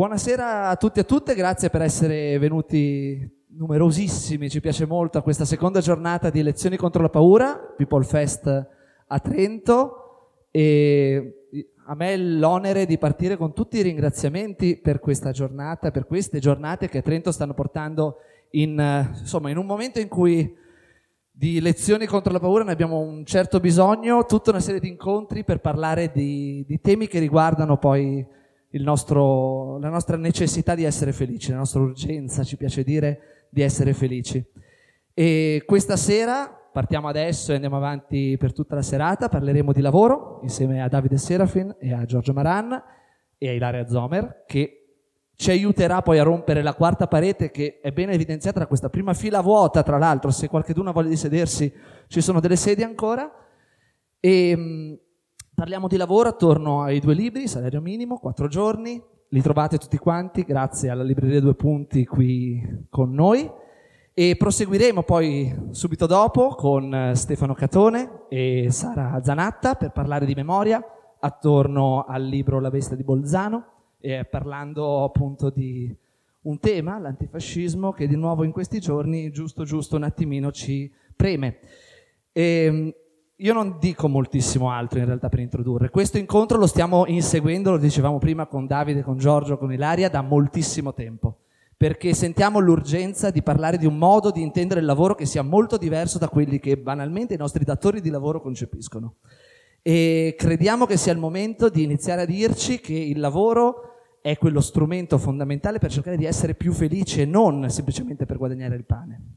Buonasera a tutti e a tutte, grazie per essere venuti numerosissimi, ci piace molto a questa seconda giornata di lezioni contro la paura, People Fest a Trento. E a me l'onere di partire con tutti i ringraziamenti per questa giornata, per queste giornate che a Trento stanno portando in, insomma, in un momento in cui di lezioni contro la paura ne abbiamo un certo bisogno, tutta una serie di incontri per parlare di, di temi che riguardano poi nostro, la nostra necessità di essere felici, la nostra urgenza, ci piace dire, di essere felici. E questa sera partiamo adesso e andiamo avanti per tutta la serata, parleremo di lavoro insieme a Davide Serafin e a Giorgio Maran e a Ilaria Zomer che ci aiuterà poi a rompere la quarta parete che è ben evidenziata da questa prima fila vuota, tra l'altro, se qualcuno voglia di sedersi ci sono delle sedie ancora. E Parliamo di lavoro attorno ai due libri, salario minimo, quattro giorni, li trovate tutti quanti grazie alla libreria Due Punti qui con noi e proseguiremo poi subito dopo con eh, Stefano Catone e Sara Zanatta per parlare di memoria attorno al libro La Vesta di Bolzano e parlando appunto di un tema, l'antifascismo, che di nuovo in questi giorni giusto giusto un attimino ci preme. E, ehm, io non dico moltissimo altro in realtà per introdurre. Questo incontro lo stiamo inseguendo, lo dicevamo prima con Davide, con Giorgio, con Ilaria, da moltissimo tempo, perché sentiamo l'urgenza di parlare di un modo di intendere il lavoro che sia molto diverso da quelli che banalmente i nostri datori di lavoro concepiscono. E crediamo che sia il momento di iniziare a dirci che il lavoro è quello strumento fondamentale per cercare di essere più felici e non semplicemente per guadagnare il pane.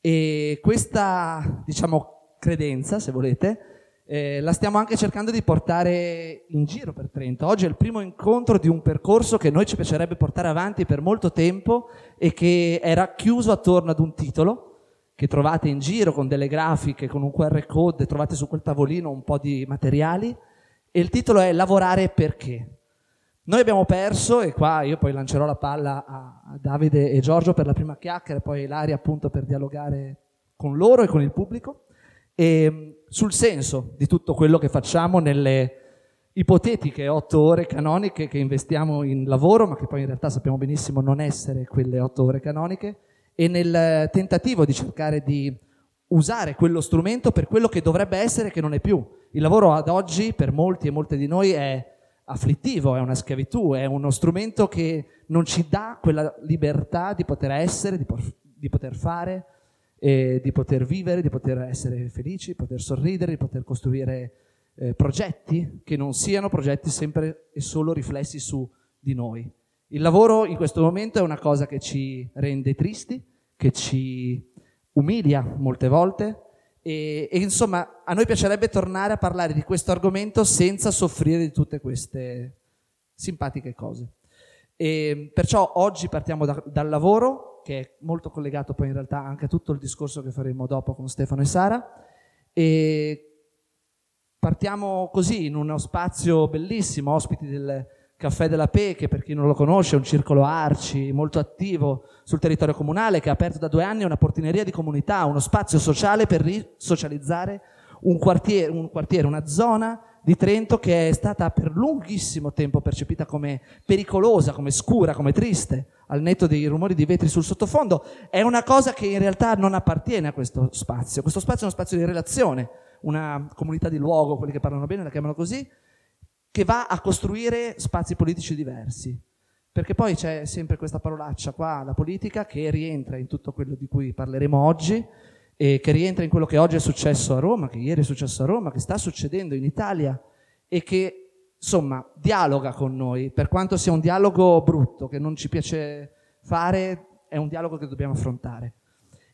E questa, diciamo, credenza, se volete, eh, la stiamo anche cercando di portare in giro per Trento. Oggi è il primo incontro di un percorso che noi ci piacerebbe portare avanti per molto tempo e che era chiuso attorno ad un titolo che trovate in giro con delle grafiche, con un QR code, trovate su quel tavolino un po' di materiali e il titolo è Lavorare perché. Noi abbiamo perso, e qua io poi lancerò la palla a, Davide e Giorgio per la prima chiacchiera e poi Ilaria appunto per dialogare con loro e con il pubblico e ehm, sul senso di tutto quello che facciamo nelle ipotetiche otto ore canoniche che investiamo in lavoro, ma che poi in realtà sappiamo benissimo non essere quelle otto ore canoniche, e nel tentativo di cercare di usare quello strumento per quello che dovrebbe essere che non è più. Il lavoro ad oggi per molti e molte di noi è afflittivo, è una schiavitù, è uno strumento che non ci dà quella libertà di poter essere, di, por- di poter fare, e di poter vivere, di poter essere felici, di poter sorridere, di poter costruire eh, progetti che non siano progetti sempre e solo riflessi su di noi. Il lavoro in questo momento è una cosa che ci rende tristi, che ci umilia molte volte e, e insomma a noi piacerebbe tornare a parlare di questo argomento senza soffrire di tutte queste simpatiche cose. E perciò oggi partiamo da, dal lavoro, che è molto collegato poi in realtà anche a tutto il discorso che faremo dopo con Stefano e Sara. E partiamo così in uno spazio bellissimo, ospiti del Caffè della Pe, che per chi non lo conosce è un circolo arci molto attivo sul territorio comunale, che ha aperto da due anni una portineria di comunità, uno spazio sociale per risocializzare un quartiere, un quartiere una zona di Trento che è stata per lunghissimo tempo percepita come pericolosa, come scura, come triste, al netto dei rumori di vetri sul sottofondo, è una cosa che in realtà non appartiene a questo spazio. Questo spazio è uno spazio di relazione, una comunità di luogo, quelli che parlano bene la chiamano così, che va a costruire spazi politici diversi. Perché poi c'è sempre questa parolaccia qua, la politica, che rientra in tutto quello di cui parleremo oggi, e che rientra in quello che oggi è successo a Roma, che ieri è successo a Roma, che sta succedendo in Italia e che insomma dialoga con noi, per quanto sia un dialogo brutto, che non ci piace fare, è un dialogo che dobbiamo affrontare.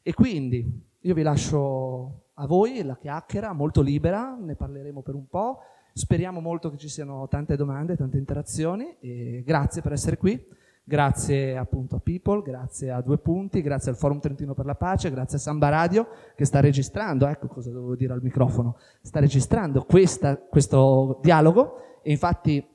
E quindi io vi lascio a voi la chiacchiera molto libera, ne parleremo per un po', speriamo molto che ci siano tante domande, tante interazioni e grazie per essere qui. Grazie appunto a People, grazie a Due Punti, grazie al Forum Trentino per la Pace, grazie a Samba Radio che sta registrando, ecco cosa dovevo dire al microfono, sta registrando questa, questo dialogo. E infatti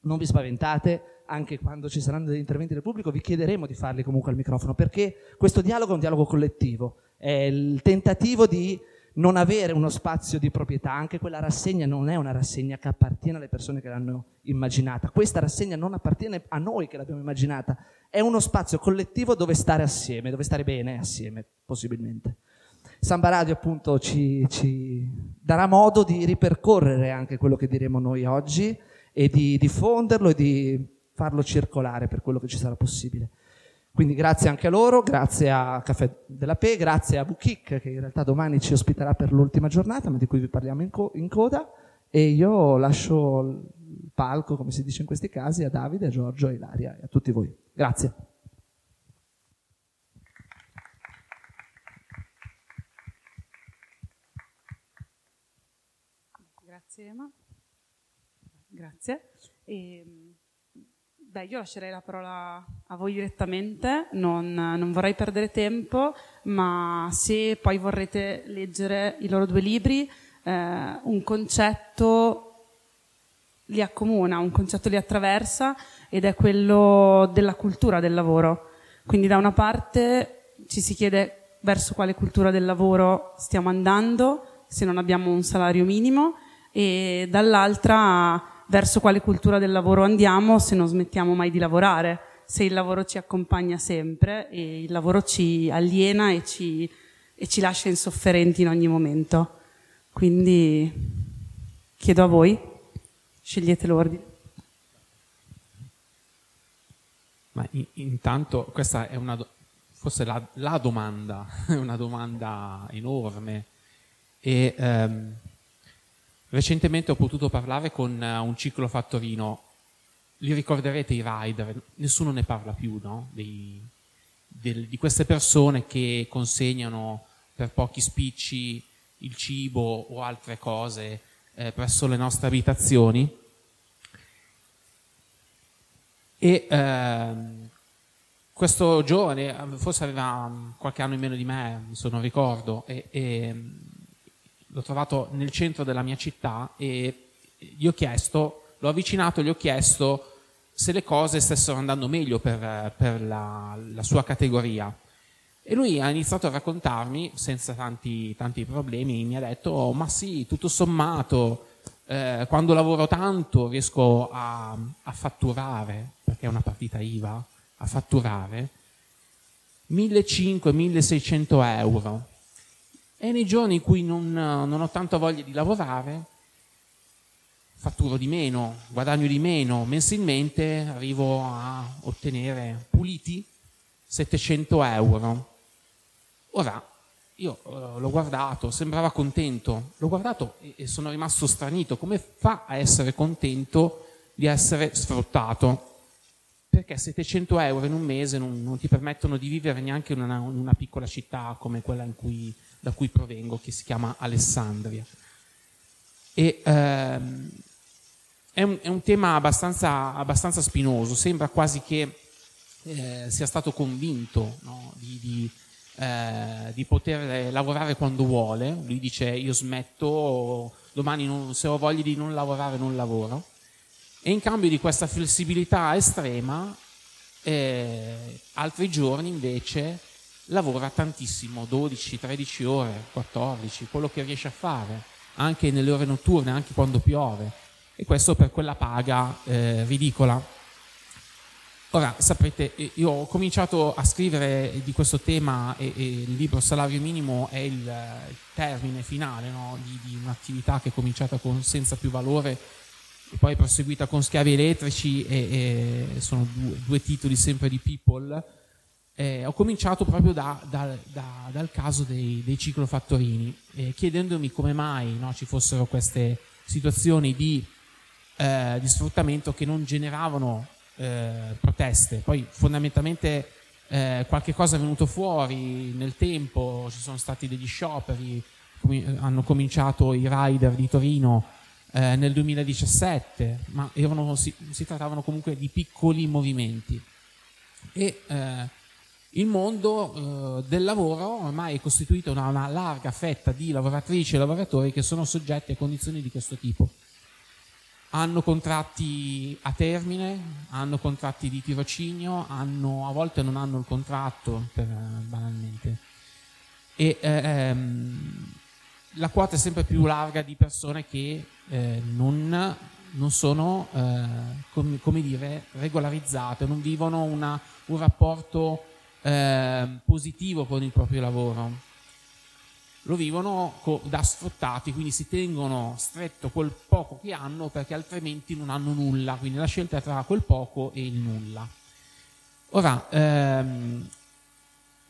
non vi spaventate, anche quando ci saranno degli interventi del pubblico vi chiederemo di farli comunque al microfono perché questo dialogo è un dialogo collettivo, è il tentativo di non avere uno spazio di proprietà. Anche quella rassegna non è una rassegna che appartiene alle persone che l'hanno immaginata. Questa rassegna non appartiene a noi che l'abbiamo immaginata. È uno spazio collettivo dove stare assieme, dove stare bene assieme, possibilmente. Samba Radio appunto ci, ci darà modo di ripercorrere anche quello che diremo noi oggi e di diffonderlo e di farlo circolare per quello che ci sarà possibile. Quindi grazie anche a loro, grazie a Caffè della Pe, grazie a Bukik che in realtà domani ci ospiterà per l'ultima giornata, ma di cui vi parliamo in, co- in coda. E io lascio il palco, come si dice in questi casi, a Davide, a Giorgio, a Ilaria e a tutti voi. Grazie. Grazie Emma. Grazie. E, beh, io lascerei la parola a voi direttamente, non, non, vorrei perdere tempo, ma se poi vorrete leggere i loro due libri, eh, un concetto li accomuna, un concetto li attraversa ed è quello della cultura del lavoro. Quindi da una parte ci si chiede verso quale cultura del lavoro stiamo andando, se non abbiamo un salario minimo, e dall'altra verso quale cultura del lavoro andiamo se non smettiamo mai di lavorare, se il lavoro ci accompagna sempre e il lavoro ci aliena e ci, e ci lascia insofferenti in ogni momento. Quindi chiedo a voi, scegliete l'ordine. Ma in, intanto questa è una, forse la, la domanda, è una domanda enorme e ehm, Recentemente ho potuto parlare con eh, un ciclo fattorino, li ricorderete i rider, nessuno ne parla più, no? Dei, del, di queste persone che consegnano per pochi spicci il cibo o altre cose eh, presso le nostre abitazioni. E ehm, questo giovane, forse aveva qualche anno in meno di me, se non ricordo, e, e l'ho trovato nel centro della mia città e gli ho chiesto, l'ho avvicinato e gli ho chiesto se le cose stessero andando meglio per, per la, la, sua categoria. E lui ha iniziato a raccontarmi, senza tanti, tanti problemi, mi ha detto, oh, ma sì, tutto sommato, eh, quando lavoro tanto riesco a, a fatturare, perché è una partita IVA, a fatturare 1500-1600 euro e nei giorni in cui non, non ho tanta voglia di lavorare, fatturo di meno, guadagno di meno mensilmente, arrivo a ottenere puliti 700 euro. Ora, io uh, l'ho guardato, sembrava contento, l'ho guardato e, sono rimasto stranito. Come fa a essere contento di essere sfruttato? Perché 700 euro in un mese non, non ti permettono di vivere neanche in una, in una piccola città come quella in cui da cui provengo, che si chiama Alessandria. E, ehm, è, un, è, un, tema abbastanza, abbastanza, spinoso, sembra quasi che eh, sia stato convinto no, di, di, eh, di, poter lavorare quando vuole. Lui dice io smetto, domani non, se ho voglia di non lavorare non lavoro. E in cambio di questa flessibilità estrema, eh, altri giorni invece lavora tantissimo, 12, 13 ore, 14, quello che riesce a fare, anche nelle ore notturne, anche quando piove, e questo per quella paga eh, ridicola. Ora, sapete, io ho cominciato a scrivere di questo tema e, e il libro Salario Minimo è il, il termine finale no? di, di, un'attività che è cominciata con Senza più valore e poi proseguita con Schiavi elettrici e, e sono due, due, titoli sempre di People eh, ho cominciato proprio da, da, da, dal caso dei, dei ciclofattorini, eh, chiedendomi come mai no, ci fossero queste situazioni di, eh, di sfruttamento che non generavano eh, proteste. Poi fondamentalmente eh, qualche cosa è venuto fuori nel tempo, ci sono stati degli scioperi, com- hanno cominciato i rider di Torino eh, nel 2017, ma erano, si, si, trattavano comunque di piccoli movimenti. E, il mondo eh, del lavoro ormai è costituito da una, larga fetta di lavoratrici e lavoratori che sono soggetti a condizioni di questo tipo. Hanno contratti a termine, hanno contratti di tirocinio, hanno, a volte non hanno il contratto, per, banalmente. E ehm, la quota è sempre più larga di persone che eh, non, non, sono, eh, com, come dire, regolarizzate, non vivono una, un rapporto eh, positivo con il proprio lavoro. Lo vivono co- da sfruttati, quindi si tengono stretto quel poco che hanno perché altrimenti non hanno nulla, quindi la scelta è tra quel poco e il nulla. Ora, ehm,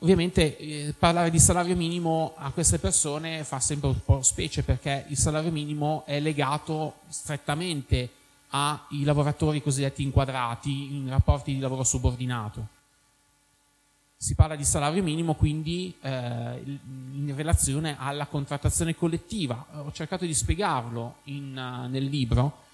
Ovviamente eh, parlare di salario minimo a queste persone fa sempre un po' specie perché il salario minimo è legato strettamente ai lavoratori cosiddetti inquadrati in rapporti di lavoro subordinato. Si parla di salario minimo quindi eh, in relazione alla contrattazione collettiva. Ho cercato di spiegarlo in, uh, nel libro.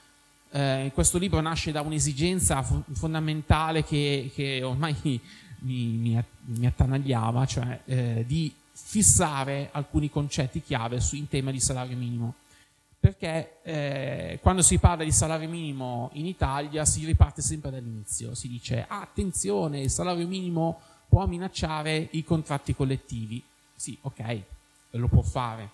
Eh, questo libro nasce da un'esigenza fondamentale che, che ormai mi, mi, mi attanagliava, cioè eh, di fissare alcuni concetti chiave su, in tema di salario minimo. Perché eh, quando si parla di salario minimo in Italia si riparte sempre dall'inizio, si dice ah, attenzione, il salario minimo può minacciare i contratti collettivi. Sì, ok, lo può fare.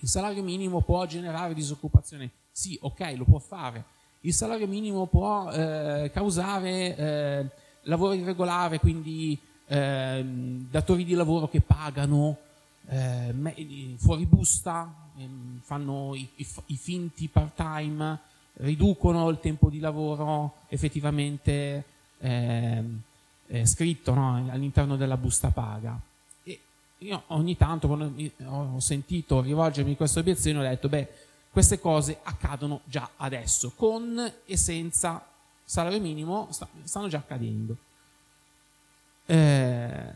Il salario minimo può generare disoccupazione. Sì, ok, lo può fare. Il salario minimo può eh, causare eh, lavoro irregolare, quindi eh, datori di lavoro che pagano eh, fuori busta, eh, fanno i, i, i finti part time, riducono il tempo di lavoro effettivamente ehm, scritto no, all'interno della busta paga. E io ogni tanto quando ho sentito rivolgermi queste obiezioni ho detto, beh, queste cose accadono già adesso, con e senza salario minimo stanno già accadendo. Eh,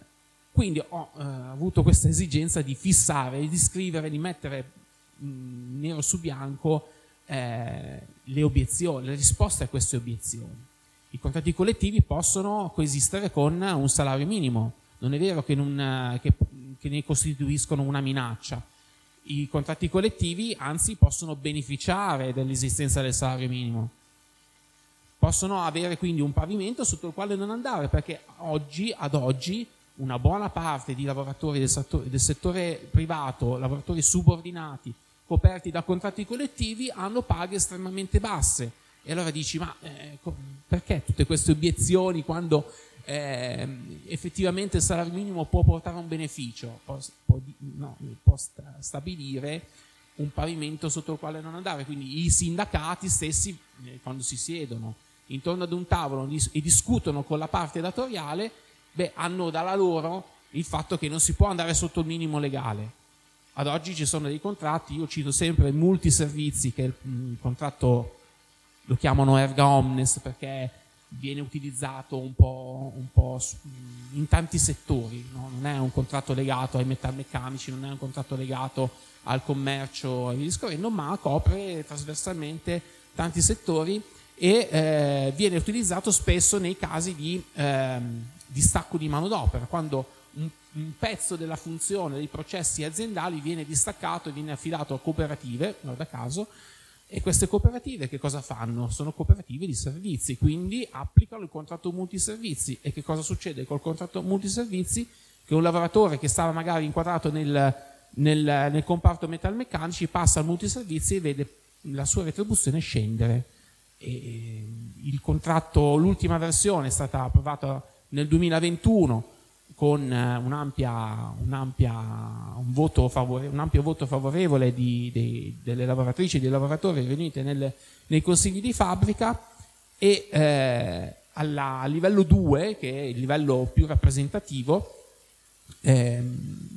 quindi ho eh, avuto questa esigenza di fissare, di scrivere, di mettere mh, mm, nero su bianco eh, le obiezioni, le risposte a queste obiezioni. I contratti collettivi possono coesistere con un salario minimo, non è vero che, non, che, che ne costituiscono una minaccia. I contratti collettivi anzi possono beneficiare dell'esistenza del salario minimo possono avere quindi un pavimento sotto il quale non andare, perché oggi, ad oggi, una buona parte di lavoratori del settore, del settore privato, lavoratori subordinati, coperti da contratti collettivi, hanno paghe estremamente basse. E allora dici, ma eh, perché tutte queste obiezioni quando eh, effettivamente il salario minimo può portare un beneficio, può, può, no, può stabilire un pavimento sotto il quale non andare. Quindi i sindacati stessi, eh, quando si siedono intorno ad un tavolo e discutono con la parte datoriale, beh, hanno dalla loro il fatto che non si può andare sotto il minimo legale. Ad oggi ci sono dei contratti, io cito sempre multiservizi, che è il, il contratto lo chiamano erga omnes perché viene utilizzato un po', un po in tanti settori, no? non è un contratto legato ai metalmeccanici, non è un contratto legato al commercio e via discorrendo, ma copre trasversalmente tanti settori e eh, viene utilizzato spesso nei casi di eh, distacco di manodopera, quando un, un, pezzo della funzione dei processi aziendali viene distaccato e viene affidato a cooperative, guarda caso, e queste cooperative che cosa fanno? Sono cooperative di servizi, quindi applicano il contratto multiservizi. E che cosa succede col contratto multiservizi? Che un lavoratore che stava magari inquadrato nel, nel, nel comparto metalmeccanici passa al multiservizi e vede la sua retribuzione scendere e il contratto, l'ultima versione è stata approvata nel 2021 con eh, un'ampia, un'ampia, un, voto favore, un ampio voto favorevole di, di, delle lavoratrici e dei lavoratori riunite nelle, nei consigli di fabbrica e eh, alla, a livello 2, che è il livello più rappresentativo, eh,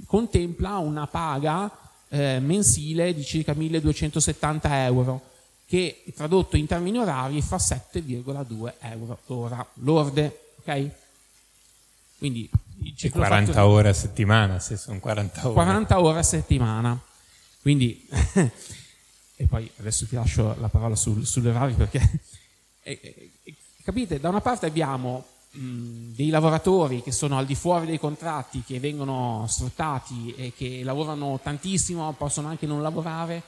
contempla una paga eh, mensile di circa 1270 euro che tradotto in termini orari fa 7,2 euro l'ora lorde, ok? Quindi il 40 ore a settimana, se sono 40 ore. 40 ore a settimana. Quindi, e poi adesso ti lascio la parola sul, sull'orario perché, eh, eh, capite, da una parte abbiamo mh, dei lavoratori che sono al di fuori dei contratti, che vengono sfruttati e che lavorano tantissimo, possono anche non lavorare,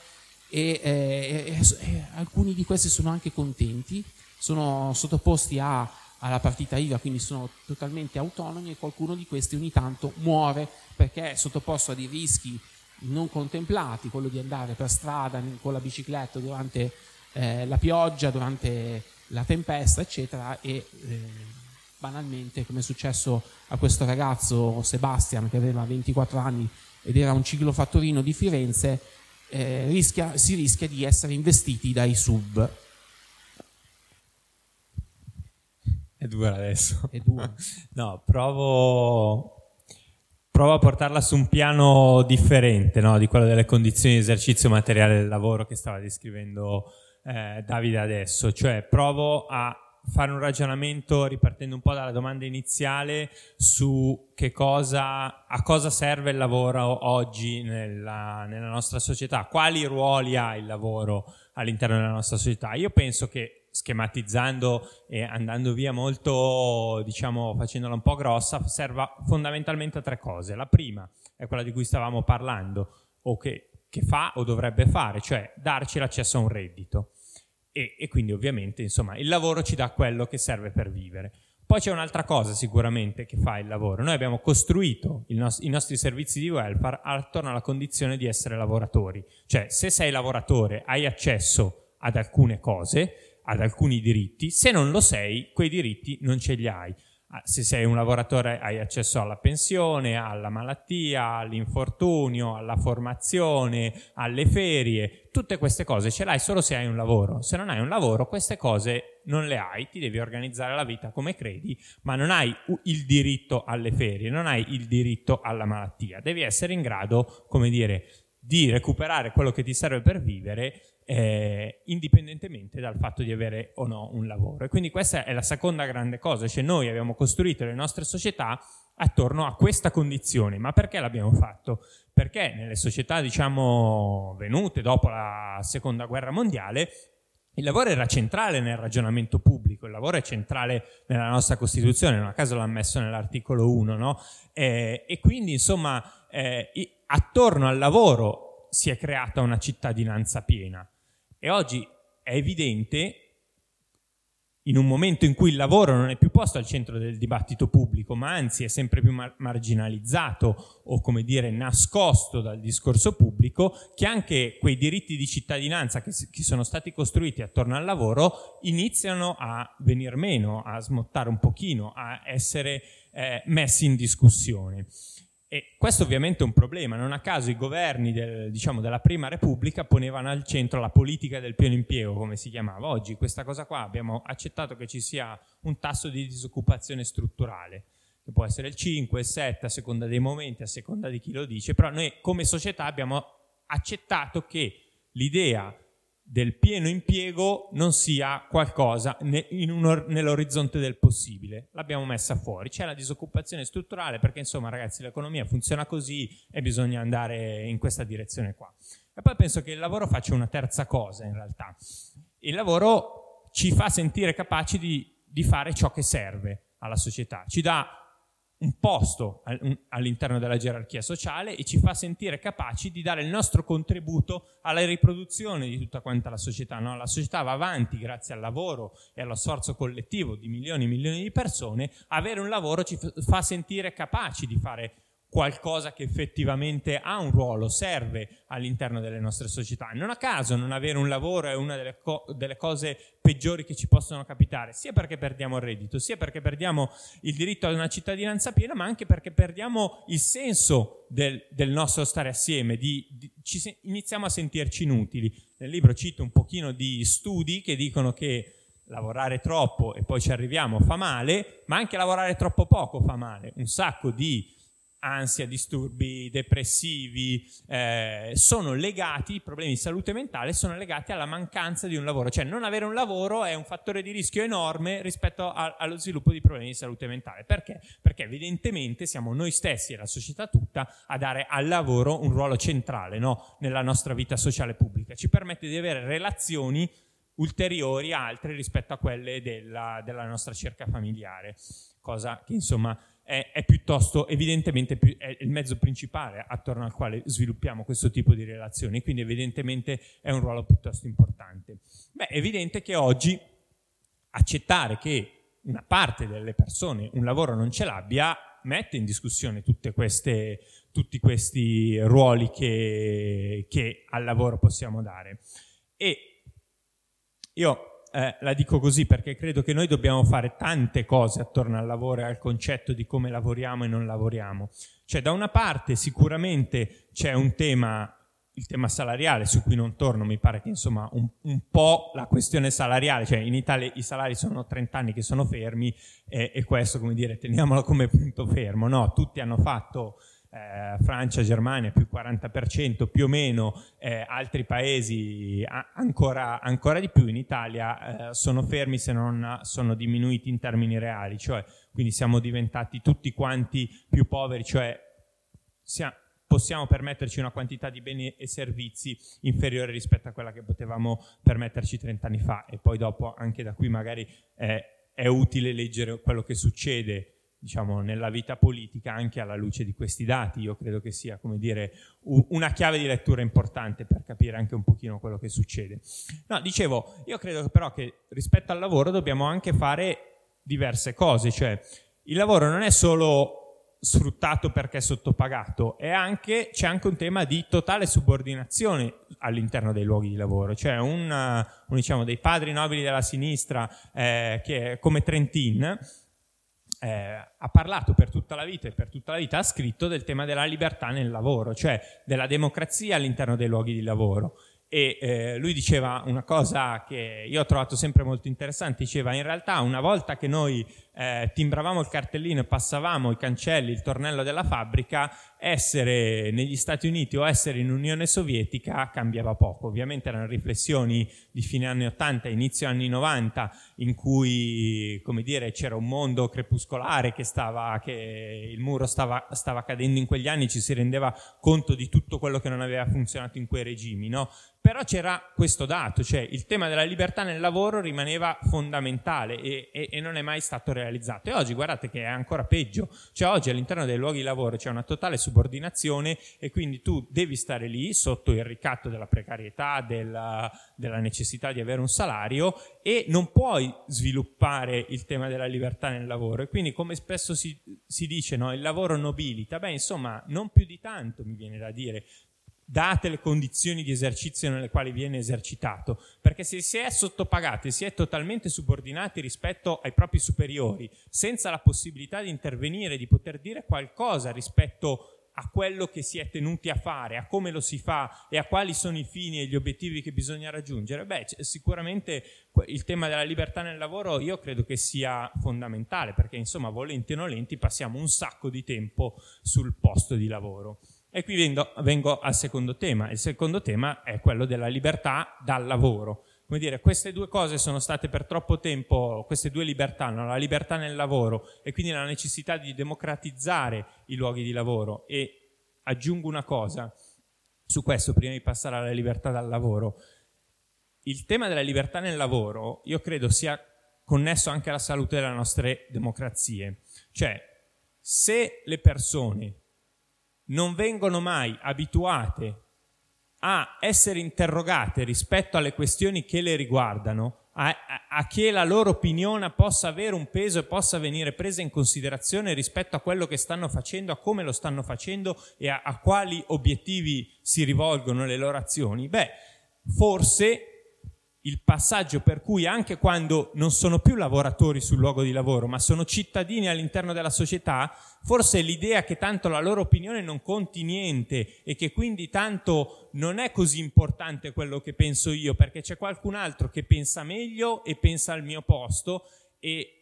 e, e, alcuni di questi sono anche contenti, sono sottoposti a, alla partita IVA, quindi sono totalmente autonomi e qualcuno di questi ogni tanto muore perché è sottoposto a dei rischi non contemplati, quello di andare per strada con la bicicletta durante eh, la pioggia, durante la tempesta, eccetera, e eh, banalmente, come è successo a questo ragazzo Sebastian che aveva 24 anni ed era un ciclofattorino di Firenze, eh, rischia, si rischia di essere investiti dai sub. È dura adesso. È dura. no, provo provo a portarla su un piano differente no? di quello delle condizioni di esercizio materiale del lavoro che stava descrivendo eh, Davide adesso, cioè provo a fare un ragionamento ripartendo un po' dalla domanda iniziale su che cosa, a cosa serve il lavoro oggi nella, nella nostra società, quali ruoli ha il lavoro all'interno della nostra società. Io penso che schematizzando e andando via molto, diciamo, facendola un po' grossa, serva fondamentalmente a tre cose. La prima è quella di cui stavamo parlando, o che, che fa o dovrebbe fare, cioè darci l'accesso a un reddito. E, e quindi ovviamente, insomma, il lavoro ci dà quello che serve per vivere. Poi c'è un'altra cosa sicuramente che fa il lavoro. Noi abbiamo costruito nos- i nostri servizi di welfare attorno alla condizione di essere lavoratori. Cioè, se sei lavoratore hai accesso ad alcune cose, ad alcuni diritti, se non lo sei, quei diritti non ce li hai. Ah, se sei un lavoratore hai accesso alla pensione, alla malattia, all'infortunio, alla formazione, alle ferie, tutte queste cose ce l'hai solo se hai un lavoro. Se non hai un lavoro queste cose non le hai, ti devi organizzare la vita come credi, ma non hai il diritto alle ferie, non hai il diritto alla malattia. Devi essere in grado, come dire, di recuperare quello che ti serve per vivere eh, indipendentemente dal fatto di avere o no un lavoro. E quindi questa è la seconda grande cosa, cioè noi abbiamo costruito le nostre società attorno a questa condizione. Ma perché l'abbiamo fatto? Perché nelle società, diciamo, venute dopo la seconda guerra mondiale, il lavoro era centrale nel ragionamento pubblico, il lavoro è centrale nella nostra Costituzione, non a caso l'ha messo nell'articolo 1, no? Eh, e quindi, insomma, eh, attorno al lavoro si è creata una cittadinanza piena. E oggi è evidente, in un momento in cui il lavoro non è più posto al centro del dibattito pubblico, ma anzi è sempre più mar- marginalizzato o come dire nascosto dal discorso pubblico, che anche quei diritti di cittadinanza che, si- che sono stati costruiti attorno al lavoro iniziano a venir meno, a smottare un pochino, a essere eh, messi in discussione. E questo ovviamente è un problema, non a caso i governi del, diciamo, della Prima Repubblica ponevano al centro la politica del pieno impiego, come si chiamava. Oggi questa cosa qua abbiamo accettato che ci sia un tasso di disoccupazione strutturale, che può essere il 5, il 7, a seconda dei momenti, a seconda di chi lo dice, però noi come società abbiamo accettato che l'idea del pieno impiego non sia qualcosa un, nell'orizzonte del possibile. L'abbiamo messa fuori. C'è la disoccupazione strutturale perché, insomma, ragazzi, l'economia funziona così e bisogna andare in questa direzione qua. E poi penso che il lavoro faccia una terza cosa, in realtà. Il lavoro ci fa sentire capaci di, di fare ciò che serve alla società, ci dà un posto all'interno della gerarchia sociale e ci fa sentire capaci di dare il nostro contributo alla riproduzione di tutta quanta la società. No? La società va avanti grazie al lavoro e allo sforzo collettivo di milioni e milioni di persone. Avere un lavoro ci fa sentire capaci di fare qualcosa che effettivamente ha un ruolo, serve all'interno delle nostre società. Non a caso non avere un lavoro è una delle, co- delle, cose peggiori che ci possono capitare, sia perché perdiamo il reddito, sia perché perdiamo il diritto ad una cittadinanza piena, ma anche perché perdiamo il senso del, del nostro stare assieme, di, di, ci, iniziamo a sentirci inutili. Nel libro cito un pochino di studi che dicono che lavorare troppo e poi ci arriviamo fa male, ma anche lavorare troppo poco fa male. Un sacco di ansia, disturbi depressivi, eh, sono legati, i problemi di salute mentale sono legati alla mancanza di un lavoro, cioè non avere un lavoro è un fattore di rischio enorme rispetto a, allo sviluppo di problemi di salute mentale. Perché? Perché evidentemente siamo noi stessi e la società tutta a dare al lavoro un ruolo centrale no? nella nostra vita sociale pubblica, ci permette di avere relazioni ulteriori altre rispetto a quelle della, della nostra cerca familiare, cosa che insomma è, è piuttosto evidentemente più, è il mezzo principale attorno al quale sviluppiamo questo tipo di relazioni, quindi evidentemente è un ruolo piuttosto importante. Beh, è evidente che oggi accettare che una parte delle persone un lavoro non ce l'abbia mette in discussione queste, tutti questi ruoli che, che, al lavoro possiamo dare. E io eh, la dico così perché credo che noi dobbiamo fare tante cose attorno al lavoro e al concetto di come lavoriamo e non lavoriamo. Cioè, da una parte sicuramente c'è un tema il tema salariale su cui non torno, mi pare che insomma un, un, po' la questione salariale, cioè in Italia i salari sono 30 anni che sono fermi e, e questo come dire teniamolo come punto fermo, no? Tutti hanno fatto eh, Francia, Germania più 40% più o meno, eh, altri paesi a- ancora, ancora, di più, in Italia eh, sono fermi se non sono diminuiti in termini reali, cioè quindi siamo diventati tutti quanti più poveri, cioè siamo, possiamo permetterci una quantità di beni e servizi inferiore rispetto a quella che potevamo permetterci 30 anni fa e poi dopo anche da qui magari è, è utile leggere quello che succede diciamo, nella vita politica anche alla luce di questi dati. Io credo che sia, come dire, una chiave di lettura importante per capire anche un pochino quello che succede. No, dicevo, io credo però che rispetto al lavoro dobbiamo anche fare diverse cose, cioè il lavoro non è solo sfruttato perché è sottopagato, anche, c'è anche un tema di totale subordinazione all'interno dei luoghi di lavoro, cioè un, un diciamo, dei padri nobili della sinistra eh, che come Trentin eh, ha parlato per tutta la vita e per tutta la vita ha scritto del tema della libertà nel lavoro, cioè della democrazia all'interno dei luoghi di lavoro. E eh, lui diceva una cosa che io ho trovato sempre molto interessante, diceva in realtà una volta che noi eh, timbravamo il cartellino e passavamo i cancelli, il tornello della fabbrica, essere negli Stati Uniti o essere in Unione Sovietica cambiava poco. Ovviamente erano riflessioni di fine anni 80, inizio anni 90, in cui, come dire, c'era un mondo crepuscolare che stava, che il muro stava, stava cadendo in quegli anni, ci si rendeva conto di tutto quello che non aveva funzionato in quei regimi, no? Però c'era questo dato, cioè il tema della libertà nel lavoro rimaneva fondamentale e, e, e non è mai stato realizzato. E oggi guardate che è ancora peggio, cioè oggi all'interno dei luoghi di lavoro c'è una totale subordinazione e quindi tu devi stare lì sotto il ricatto della precarietà, della, della necessità di avere un salario e non puoi sviluppare il tema della libertà nel lavoro. E quindi come spesso si, si dice, no, il lavoro nobilita, beh insomma non più di tanto mi viene da dire, date le condizioni di esercizio nelle quali viene esercitato, perché se si è sottopagati, si è totalmente subordinati rispetto ai propri superiori, senza la possibilità di intervenire, di poter dire qualcosa rispetto a quello che si è tenuti a fare, a come lo si fa e a quali sono i fini e gli obiettivi che bisogna raggiungere, beh, sicuramente il tema della libertà nel lavoro io credo che sia fondamentale, perché insomma, volenti o nolenti, passiamo un sacco di tempo sul posto di lavoro. E qui vengo, vengo, al secondo tema. Il secondo tema è quello della libertà dal lavoro. Come dire, queste due cose sono state per troppo tempo, queste due libertà, no? la libertà nel lavoro e quindi la necessità di democratizzare i luoghi di lavoro. E aggiungo una cosa su questo, prima di passare alla libertà dal lavoro. Il tema della libertà nel lavoro, io credo sia connesso anche alla salute delle nostre democrazie. Cioè, se le persone non vengono mai abituate a essere interrogate rispetto alle questioni che le riguardano, a, a, a, che la loro opinione possa avere un peso e possa venire presa in considerazione rispetto a quello che stanno facendo, a come lo stanno facendo e a, a quali obiettivi si rivolgono le loro azioni, beh, forse il passaggio per cui anche quando non sono più lavoratori sul luogo di lavoro, ma sono cittadini all'interno della società, forse l'idea che tanto la loro opinione non conti niente e che quindi tanto non è così importante quello che penso io, perché c'è qualcun altro che pensa meglio e pensa al mio posto e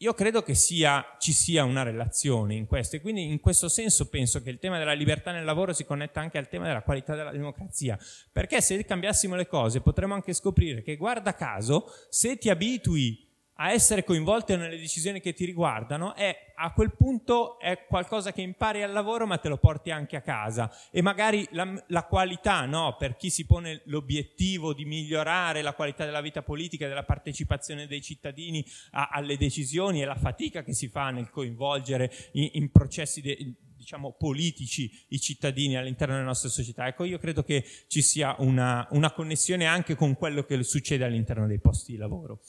io credo che sia, ci sia una relazione in questo e quindi in questo senso penso che il tema della libertà nel lavoro si connetta anche al tema della qualità della democrazia, perché se cambiassimo le cose potremmo anche scoprire che guarda caso se ti abitui a essere coinvolte nelle decisioni che ti riguardano, è, a quel punto è qualcosa che impari al lavoro ma te lo porti anche a casa e magari la, la qualità, no? per chi si pone l'obiettivo di migliorare la qualità della vita politica e della partecipazione dei cittadini a, alle decisioni e la fatica che si fa nel coinvolgere in, in processi de, diciamo, politici i cittadini all'interno delle nostre società. Ecco, io credo che ci sia una, una connessione anche con quello che succede all'interno dei posti di lavoro.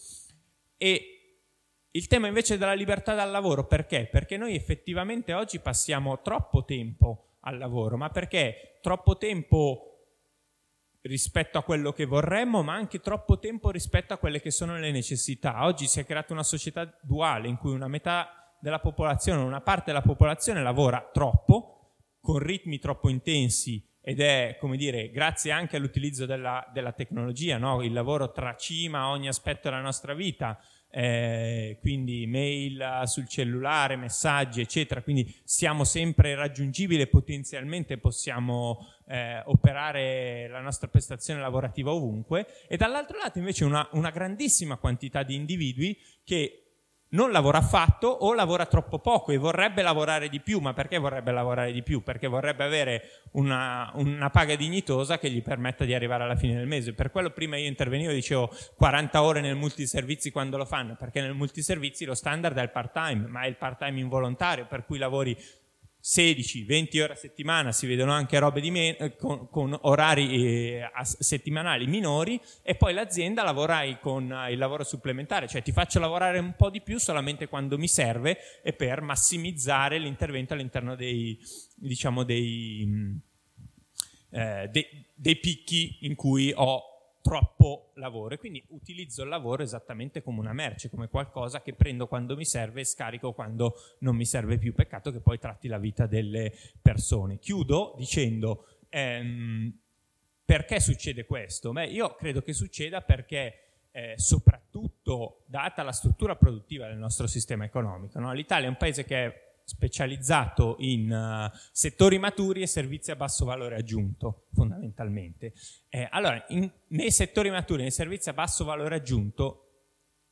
E il tema invece della libertà dal lavoro, perché? Perché noi effettivamente oggi passiamo troppo tempo al lavoro, ma perché troppo tempo rispetto a quello che vorremmo, ma anche troppo tempo rispetto a quelle che sono le necessità. Oggi si è creata una società duale in cui una metà della popolazione, una parte della popolazione lavora troppo, con ritmi troppo intensi ed è, come dire, grazie anche all'utilizzo della, della tecnologia, no? il lavoro tracima ogni aspetto della nostra vita, eh, quindi mail sul cellulare, messaggi, eccetera, quindi siamo sempre raggiungibili e potenzialmente possiamo eh, operare la nostra prestazione lavorativa ovunque, e dall'altro lato invece una, una grandissima quantità di individui che non lavora affatto o lavora troppo poco e vorrebbe lavorare di più. Ma perché vorrebbe lavorare di più? Perché vorrebbe avere una, una, paga dignitosa che gli permetta di arrivare alla fine del mese. Per quello prima io intervenivo e dicevo 40 ore nel multiservizi quando lo fanno, perché nel multiservizi lo standard è il part-time, ma è il part-time involontario, per cui lavori 16, 20 ore a settimana, si vedono anche robe meno, eh, con, con, orari eh, settimanali minori e poi l'azienda lavorai con eh, il lavoro supplementare, cioè ti faccio lavorare un po' di più solamente quando mi serve e per massimizzare l'intervento all'interno dei, diciamo, dei, mm, eh, dei, dei picchi in cui ho troppo lavoro e quindi utilizzo il lavoro esattamente come una merce, come qualcosa che prendo quando mi serve e scarico quando non mi serve più. Peccato che poi tratti la vita delle persone. Chiudo dicendo ehm, perché succede questo? Beh, io credo che succeda perché eh, soprattutto data la struttura produttiva del nostro sistema economico, no? l'Italia è un paese che è specializzato in uh, settori maturi e servizi a basso valore aggiunto, fondamentalmente. Eh, allora, in, nei settori maturi, nei servizi a basso valore aggiunto,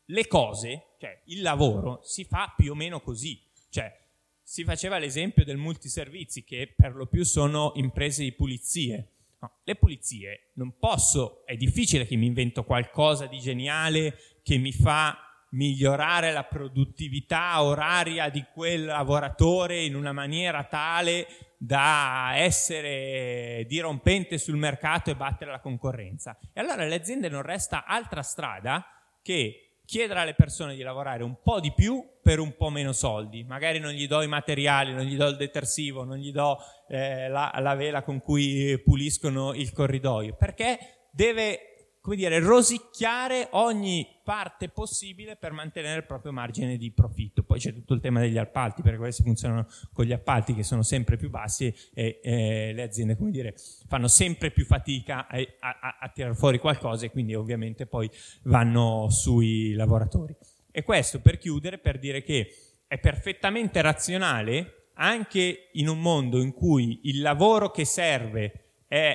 le cose, cioè il lavoro, si fa più o meno così. Cioè, si faceva l'esempio del multiservizi, che per lo più sono imprese di pulizie. No, le pulizie non posso, è difficile che mi invento qualcosa di geniale che mi fa migliorare la produttività oraria di quel lavoratore in una maniera tale da essere dirompente sul mercato e battere la concorrenza. E allora alle aziende non resta altra strada che chiedere alle persone di lavorare un po' di più per un po' meno soldi. Magari non gli do i materiali, non gli do il detersivo, non gli do eh, la, la vela con cui puliscono il corridoio, perché deve come dire, rosicchiare ogni parte possibile per mantenere il proprio margine di profitto. Poi c'è tutto il tema degli appalti, perché questi funzionano con gli appalti che sono sempre più bassi e, e le aziende, come dire, fanno sempre più fatica a, a, a tirare fuori qualcosa e quindi ovviamente poi vanno sui lavoratori. E questo per chiudere, per dire che è perfettamente razionale anche in un mondo in cui il lavoro che serve è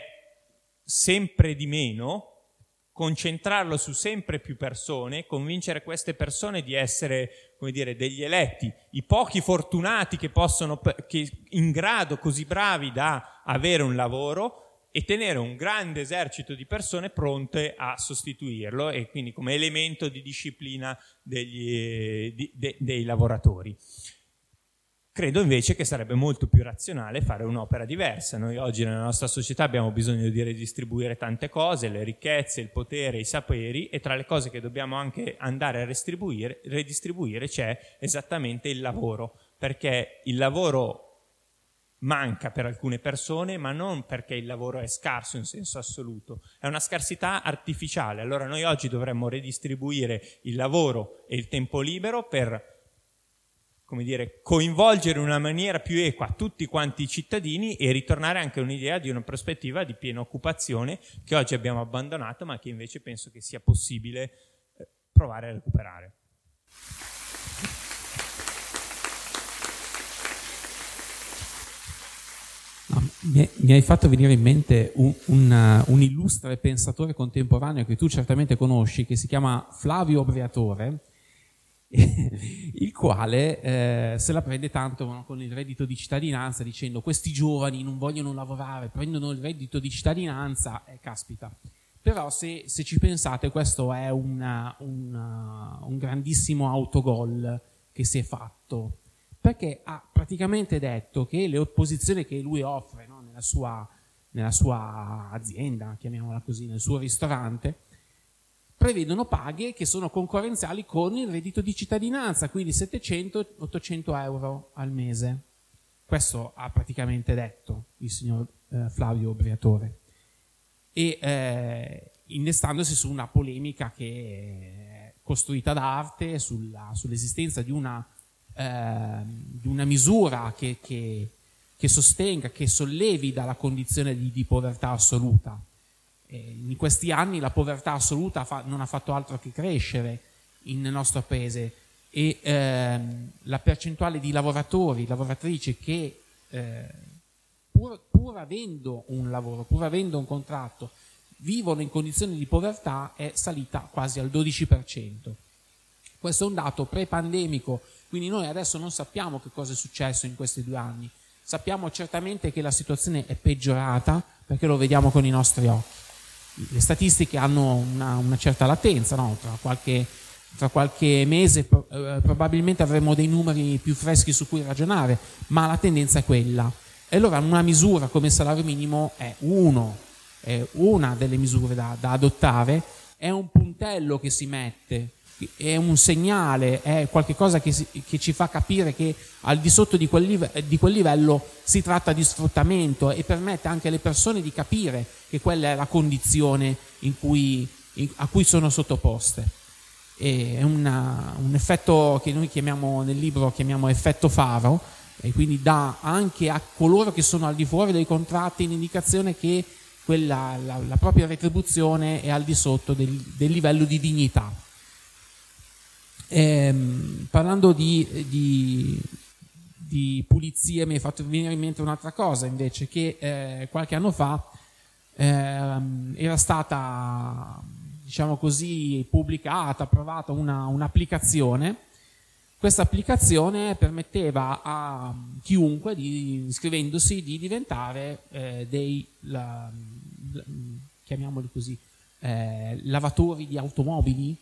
sempre di meno, concentrarlo su sempre più persone, convincere queste persone di essere, come dire, degli eletti, i pochi fortunati che possono, che in grado così bravi da avere un lavoro e tenere un grande esercito di persone pronte a sostituirlo e quindi come elemento di disciplina degli, di, de, dei lavoratori. Credo invece che sarebbe molto più razionale fare un'opera diversa. Noi oggi nella nostra società abbiamo bisogno di redistribuire tante cose, le ricchezze, il potere, i saperi e tra le cose che dobbiamo anche andare a redistribuire c'è esattamente il lavoro, perché il lavoro manca per alcune persone, ma non perché il lavoro è scarso in senso assoluto, è una scarsità artificiale. Allora noi oggi dovremmo redistribuire il lavoro e il tempo libero per come dire, coinvolgere in una maniera più equa tutti quanti i cittadini e ritornare anche a un'idea di una prospettiva di piena occupazione che oggi abbiamo abbandonato ma che invece penso che sia possibile eh, provare a recuperare. Mi, hai fatto venire in mente un, un, un, illustre pensatore contemporaneo che tu certamente conosci, che si chiama Flavio Briatore, il quale eh, se la prende tanto no, con il reddito di cittadinanza dicendo questi giovani non vogliono lavorare, prendono il reddito di cittadinanza eh, caspita. Però se, se, ci pensate questo è una, una, un grandissimo autogol che si è fatto, perché ha praticamente detto che le opposizioni che lui offre no, nella, sua, nella sua azienda, chiamiamola così, nel suo ristorante, prevedono paghe che sono concorrenziali con il reddito di cittadinanza, quindi 700-800 euro al mese. Questo ha praticamente detto il signor eh, Flavio Briatore. E eh, innestandosi su una polemica che è costruita d'arte sulla, sull'esistenza di una, eh, di una misura che, che, che, sostenga, che sollevi dalla condizione di, di povertà assoluta. In questi anni la povertà assoluta non ha fatto altro che crescere nel nostro paese e ehm, la percentuale di lavoratori, lavoratrici che eh, pur, pur, avendo un lavoro, pur avendo un contratto, vivono in condizioni di povertà è salita quasi al 12%. Questo è un dato pre-pandemico, quindi noi adesso non sappiamo che cosa è successo in questi due anni. Sappiamo certamente che la situazione è peggiorata perché lo vediamo con i nostri occhi. Le statistiche hanno una, una certa latenza, no? tra qualche tra qualche mese eh, probabilmente avremo dei numeri più freschi su cui ragionare, ma la tendenza è quella. E allora una misura come il salario minimo è uno, è una delle misure da, da adottare, è un puntello che si mette, è un segnale, è qualcosa che, che, ci fa capire che al di sotto di quel, live, di quel, livello si tratta di sfruttamento e permette anche alle persone di capire che quella è la condizione cui, in, a cui sono sottoposte è una, un effetto che noi chiamiamo nel libro chiamiamo effetto faro e quindi dà anche a coloro che sono al di fuori dei contratti l'indicazione che quella, la, la, propria retribuzione è al di sotto del, del livello di dignità. Ehm, parlando di, di, di, pulizie mi è fatto venire in mente un'altra cosa invece che eh, qualche anno fa eh, era stata diciamo così, pubblicata, approvata una, un'applicazione. Questa applicazione permetteva a chiunque, di, iscrivendosi, di diventare eh, dei, la, chiamiamoli così, eh, lavatori di automobili,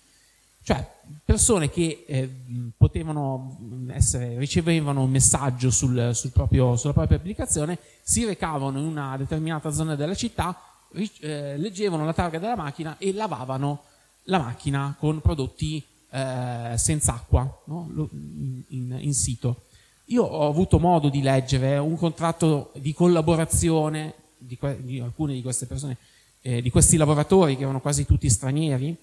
cioè persone che eh, potevano essere, ricevevano un messaggio sul, sul proprio, sulla propria applicazione, si recavano in una determinata zona della città, eh, leggevano la targa della macchina e lavavano la macchina con prodotti eh, senza acqua no? in, in, in, sito. Io ho avuto modo di leggere un contratto di collaborazione di, que- di alcune di queste persone, eh, di questi lavoratori che erano quasi tutti stranieri.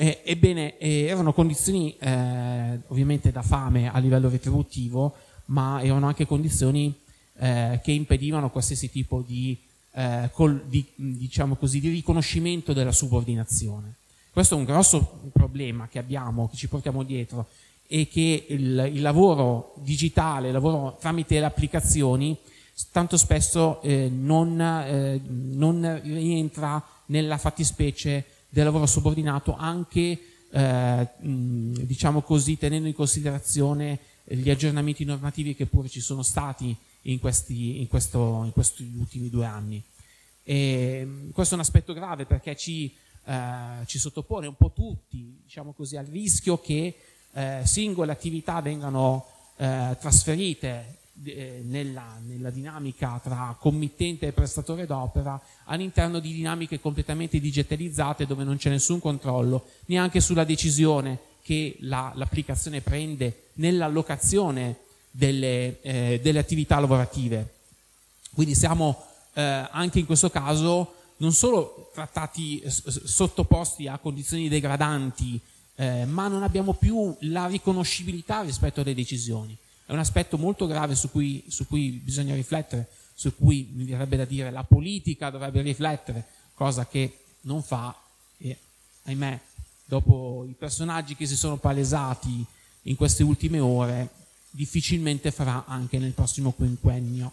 Ebbene, eh, erano condizioni eh, ovviamente da fame a livello retributivo, ma erano anche condizioni eh, che impedivano qualsiasi tipo di eh, col, di, diciamo così, di riconoscimento della subordinazione. Questo è un grosso problema che abbiamo, che ci portiamo dietro e che il, il lavoro digitale, il lavoro tramite le applicazioni, tanto spesso eh, non, eh, non, rientra nella fattispecie del lavoro subordinato anche eh, diciamo così, tenendo in considerazione gli aggiornamenti normativi che pure ci sono stati in questi, in questo, in questi ultimi due anni. E questo è un aspetto grave perché ci, eh, ci sottopone un po' tutti diciamo così, al rischio che eh, singole attività vengano eh, trasferite eh, nella, nella, dinamica tra committente e prestatore d'opera all'interno di dinamiche completamente digitalizzate dove non c'è nessun controllo neanche sulla decisione che la, l'applicazione prende nell'allocazione delle, eh, delle attività lavorative. Quindi siamo eh, anche in questo caso non solo trattati sottoposti a condizioni degradanti, eh, ma non abbiamo più la riconoscibilità rispetto alle decisioni. È un aspetto molto grave su cui, su cui bisogna riflettere, su cui mi verrebbe da dire la politica dovrebbe riflettere, cosa che non fa e ahimè dopo i personaggi che si sono palesati in queste ultime ore difficilmente farà anche nel prossimo quinquennio.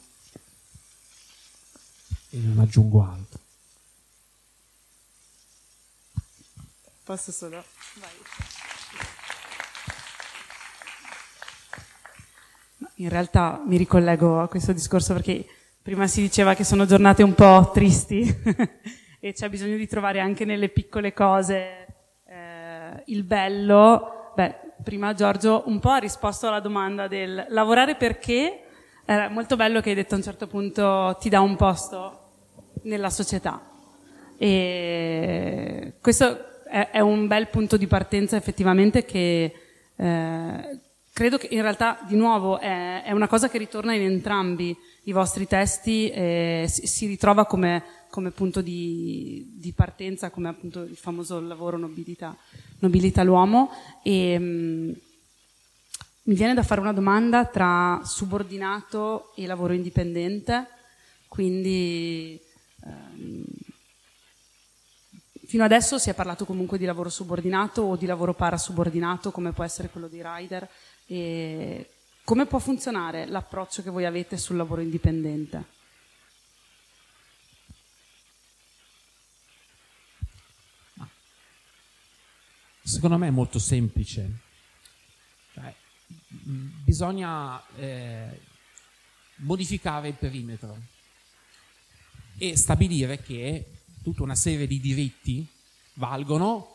E non aggiungo altro. Posso solo? Vai. In realtà mi ricollego a questo discorso perché prima si diceva che sono giornate un po' tristi e c'è bisogno di trovare anche nelle piccole cose eh, il bello. Beh, prima Giorgio un po' ha risposto alla domanda del lavorare perché era molto bello che hai detto a un certo punto ti dà un posto nella società. E questo è è, un bel punto di partenza effettivamente che eh, credo che in realtà di nuovo è, è, una cosa che ritorna in entrambi i vostri testi e si, si ritrova come, come punto di, di, partenza, come appunto il famoso lavoro nobilità, nobilità l'uomo. E, mm, mi viene da fare una domanda tra subordinato e lavoro indipendente, quindi ehm, fino adesso si è parlato comunque di lavoro subordinato o di lavoro parasubordinato, come può essere quello di rider. E come può funzionare l'approccio che voi avete sul lavoro indipendente? Secondo me è molto semplice. Cioè, bisogna eh, modificare il perimetro e stabilire che tutta una serie di diritti valgono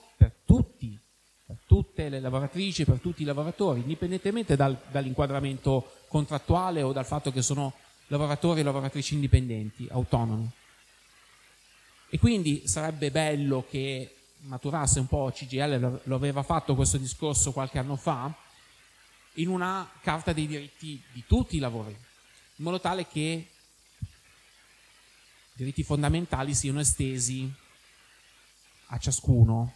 tutte le lavoratrici, per tutti i lavoratori, indipendentemente dal, dall'inquadramento contrattuale o dal fatto che sono lavoratori e lavoratrici indipendenti, autonomi. E quindi sarebbe bello che maturasse un po' CGL, lo aveva fatto questo discorso qualche anno fa, in una carta dei diritti di tutti i lavori, in modo tale che i diritti fondamentali siano estesi a ciascuno.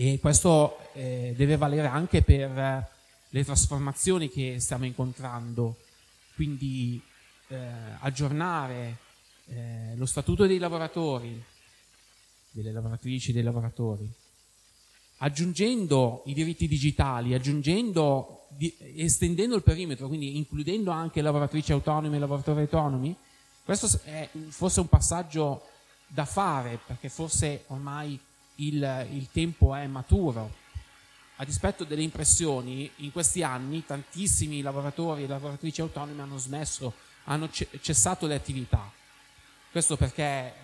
E questo eh, deve valere anche per le trasformazioni che stiamo incontrando, quindi eh, aggiornare eh, lo statuto dei lavoratori, delle lavoratrici, dei lavoratori, aggiungendo i diritti digitali, aggiungendo, di, estendendo il perimetro, quindi includendo anche lavoratrici autonome e lavoratori autonomi, questo è forse un passaggio da fare perché forse ormai il, il tempo è maturo. A dispetto delle impressioni, in questi anni tantissimi lavoratori e lavoratrici autonome hanno smesso, hanno cessato le attività. Questo perché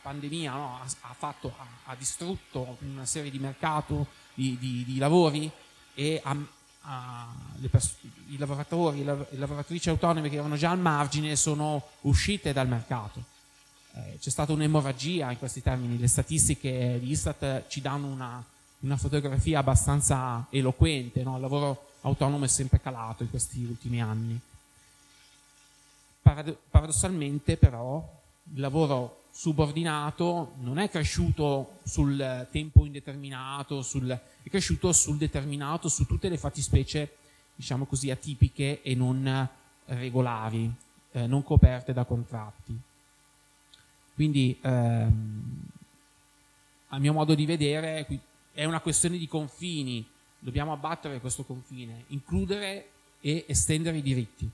pandemia no, ha, ha, fatto, ha, ha, distrutto una serie di mercato, di, di, di lavori e pers- i lavoratori e le lavoratrici autonome che erano già al margine sono uscite dal mercato. Eh, c'è stata un'emorragia in questi termini, le statistiche di Istat ci danno una, una fotografia abbastanza eloquente, no? il lavoro autonomo è sempre calato in questi ultimi anni. Parad- paradossalmente però il lavoro subordinato non è cresciuto sul tempo indeterminato, sul, è cresciuto sul determinato, su tutte le fattispecie, diciamo così, atipiche e non regolari, eh, non coperte da contratti. Quindi, ehm, a mio modo di vedere, è una questione di confini, dobbiamo abbattere questo confine, includere e estendere i diritti.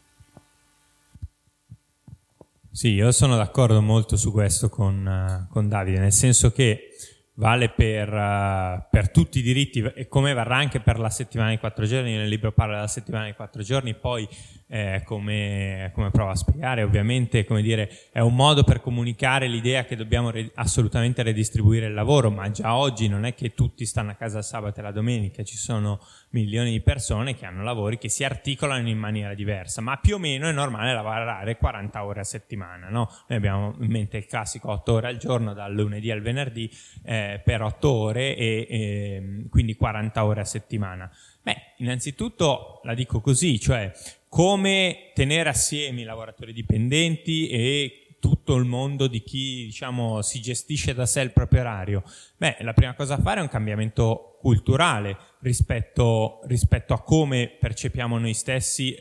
Sì, io sono d'accordo molto su questo con, uh, con Davide, nel senso che vale per, uh, per, tutti i diritti e come varrà anche per la settimana di quattro giorni, nel libro parla della settimana di quattro giorni, poi eh, come, come provo a spiegare, ovviamente come dire, è un modo per comunicare l'idea che dobbiamo re- assolutamente redistribuire il lavoro, ma già oggi non è che tutti stanno a casa il sabato e la domenica, ci sono milioni di persone che hanno lavori che si articolano in maniera diversa, ma più o meno è normale lavorare 40 ore a settimana, no? Noi abbiamo in mente il classico 8 ore al giorno, dal lunedì al venerdì, eh, per 8 ore e, e quindi 40 ore a settimana. Beh, innanzitutto la dico così, cioè come tenere assieme i lavoratori dipendenti e tutto il mondo di chi diciamo, si gestisce da sé il proprio orario? Beh, la prima cosa da fare è un cambiamento culturale rispetto, rispetto a come percepiamo noi stessi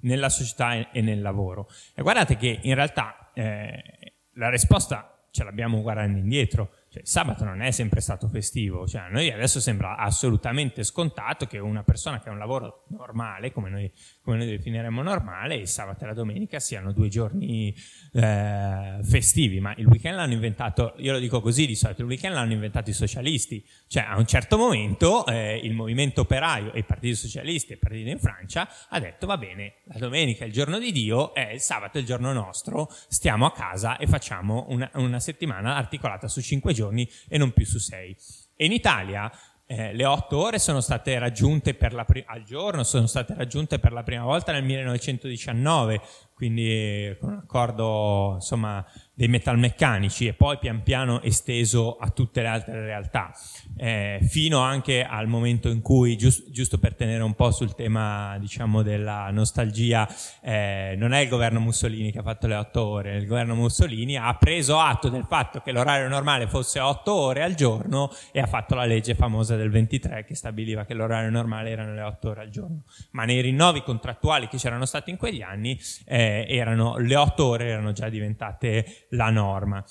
nella società e nel lavoro. E guardate che in realtà eh, la risposta ce l'abbiamo guardando indietro. Cioè, sabato non è sempre stato festivo, cioè, a noi adesso sembra assolutamente scontato che una persona che ha un lavoro normale, come noi, come noi definiremmo normale, il sabato e la domenica siano due giorni eh, festivi, ma il weekend l'hanno inventato, io lo dico così di solito, il weekend l'hanno inventato i socialisti, cioè a un certo momento eh, il movimento operaio e i partiti socialisti e i partiti in Francia ha detto va bene, la domenica è il giorno di Dio e il sabato è il giorno nostro, stiamo a casa e facciamo una, una settimana articolata su cinque giorni giorni e non più su sei. E in Italia eh, le otto ore sono state raggiunte pri- al giorno, sono state raggiunte per la prima volta nel 1919 quindi con un accordo insomma, dei metalmeccanici e poi pian piano esteso a tutte le altre realtà, eh, fino anche al momento in cui, giusto, giusto per tenere un po' sul tema diciamo, della nostalgia, eh, non è il governo Mussolini che ha fatto le otto ore, il governo Mussolini ha preso atto del fatto che l'orario normale fosse otto ore al giorno e ha fatto la legge famosa del 23 che stabiliva che l'orario normale erano le otto ore al giorno, ma nei rinnovi contrattuali che c'erano stati in quegli anni eh, erano, le otto ore erano già diventate la norma.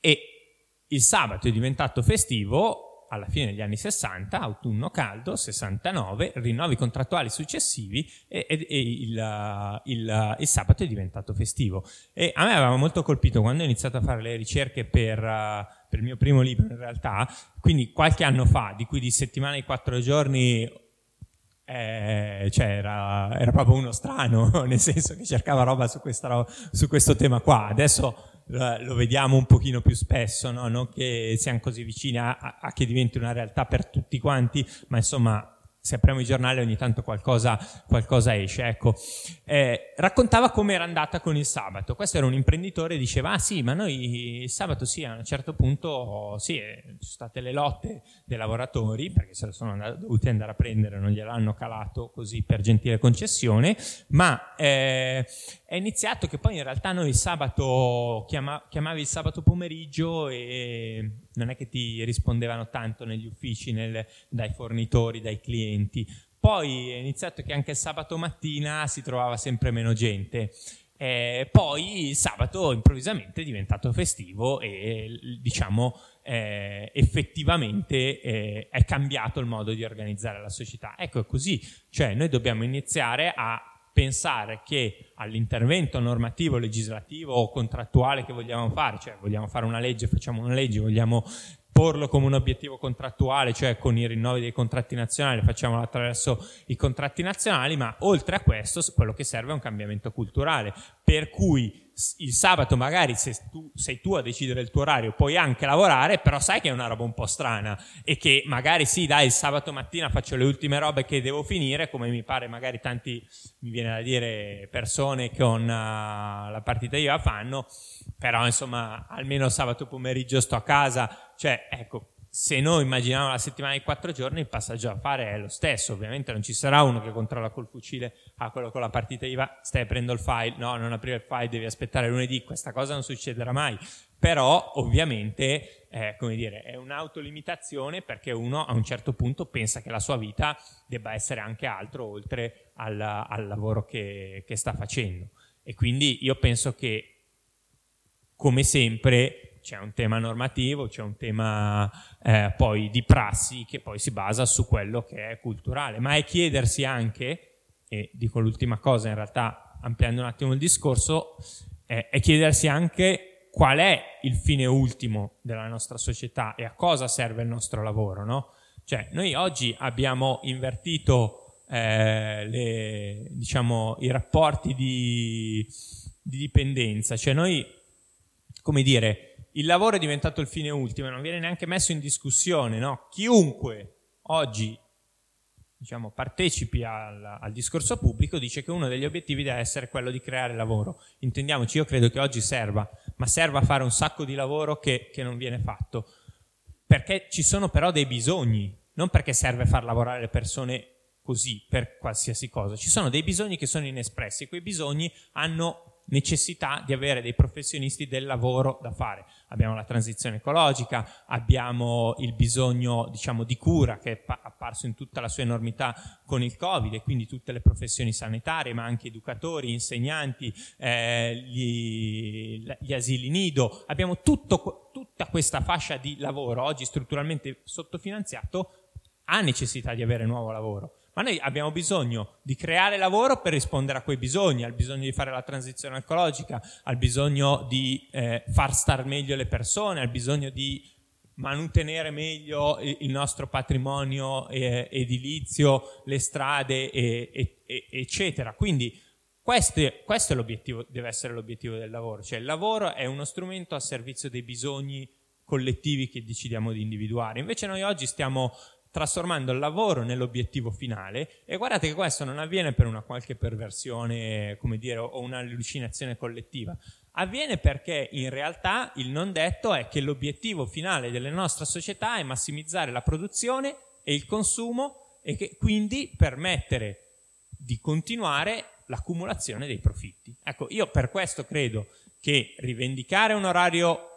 E il sabato è diventato festivo alla fine degli anni 60, autunno caldo, 69, rinnovi contrattuali successivi e, e, e il, il, il, sabato è diventato festivo. E a me aveva molto colpito quando ho iniziato a fare le ricerche per, uh, per il mio primo libro in realtà, quindi qualche anno fa, di cui di settimana di quattro giorni eh, cioè era, era, proprio uno strano, nel senso che cercava roba su, questa, su questo tema qua. Adesso lo vediamo un pochino più spesso, no? non che siamo così vicini a, a, che diventi una realtà per tutti quanti, ma insomma se apriamo i giornali ogni tanto qualcosa, qualcosa esce. Ecco. Eh, raccontava come era andata con il sabato. Questo era un imprenditore diceva: Ah sì, ma noi il sabato sì, a un certo punto sì, eh, ci sono state le lotte dei lavoratori perché se lo sono andati, dovuti andare a prendere, non gliel'hanno calato così per gentile concessione, ma eh, è iniziato che poi in realtà noi il sabato chiama, chiamavi il sabato pomeriggio e non è che ti rispondevano tanto negli uffici, nel, dai fornitori, dai clienti. Poi è iniziato che anche il sabato mattina si trovava sempre meno gente. Eh, poi il sabato improvvisamente è diventato festivo e diciamo eh, effettivamente eh, è cambiato il modo di organizzare la società. Ecco, è così, cioè noi dobbiamo iniziare a pensare che all'intervento normativo, legislativo o contrattuale che vogliamo fare, cioè vogliamo fare una legge, facciamo una legge, vogliamo porlo come un obiettivo contrattuale, cioè con i rinnovi dei contratti nazionali, facciamolo attraverso i contratti nazionali, ma oltre a questo quello che serve è un cambiamento culturale, per cui il sabato magari se tu, sei tu a decidere il tuo orario puoi anche lavorare, però sai che è una roba un po' strana e che magari sì, dai, il sabato mattina faccio le ultime robe che devo finire, come mi pare magari tanti, mi viene da dire, persone con uh, la partita IVA fanno, però insomma almeno sabato pomeriggio sto a casa, cioè ecco, se noi immaginiamo la settimana di quattro giorni, il passaggio da fare è lo stesso. Ovviamente non ci sarà uno che controlla col fucile, ah, quello con la partita IVA, stai aprendo il file, no, non aprire il file, devi aspettare lunedì, questa cosa non succederà mai. Però, ovviamente, eh, come dire, è un'autolimitazione perché uno a un certo punto pensa che la sua vita debba essere anche altro oltre al, al lavoro che, che sta facendo. E quindi io penso che, come sempre, c'è un tema normativo, c'è un tema eh, poi di prassi che poi si basa su quello che è culturale, ma è chiedersi anche, e dico l'ultima cosa in realtà ampliando un attimo il discorso, eh, è chiedersi anche qual è il fine ultimo della nostra società e a cosa serve il nostro lavoro, no? Cioè, noi oggi abbiamo invertito eh, le, diciamo, i rapporti di, di dipendenza, cioè noi, come dire, il lavoro è diventato il fine ultimo non viene neanche messo in discussione. No? Chiunque oggi diciamo, partecipi al, al, discorso pubblico dice che uno degli obiettivi deve essere quello di creare lavoro. Intendiamoci, io credo che oggi serva, ma serva fare un sacco di lavoro che, che non viene fatto. Perché ci sono però dei bisogni, non perché serve far lavorare le persone così per qualsiasi cosa. Ci sono dei bisogni che sono inespressi e quei bisogni hanno necessità di avere dei professionisti del lavoro da fare. Abbiamo la transizione ecologica, abbiamo il bisogno diciamo, di cura che è apparso in tutta la sua enormità con il Covid e quindi tutte le professioni sanitarie, ma anche educatori, insegnanti, eh, gli, gli, asili nido. Abbiamo tutto, tutta questa fascia di lavoro, oggi strutturalmente sottofinanziato, ha necessità di avere nuovo lavoro ma noi abbiamo bisogno di creare lavoro per rispondere a quei bisogni, al bisogno di fare la transizione ecologica, al bisogno di eh, far star meglio le persone, al bisogno di mantenere meglio il nostro patrimonio eh, edilizio, le strade, e, e, eccetera. Quindi questo, questo deve essere l'obiettivo del lavoro, cioè il lavoro è uno strumento a servizio dei bisogni collettivi che decidiamo di individuare. Invece noi oggi stiamo trasformando il lavoro nell'obiettivo finale e guardate che questo non avviene per una qualche perversione, come dire, o un'allucinazione collettiva. Avviene perché in realtà il non detto è che l'obiettivo finale della nostra società è massimizzare la produzione e il consumo e che quindi permettere di continuare l'accumulazione dei profitti. Ecco, io per questo credo che rivendicare un orario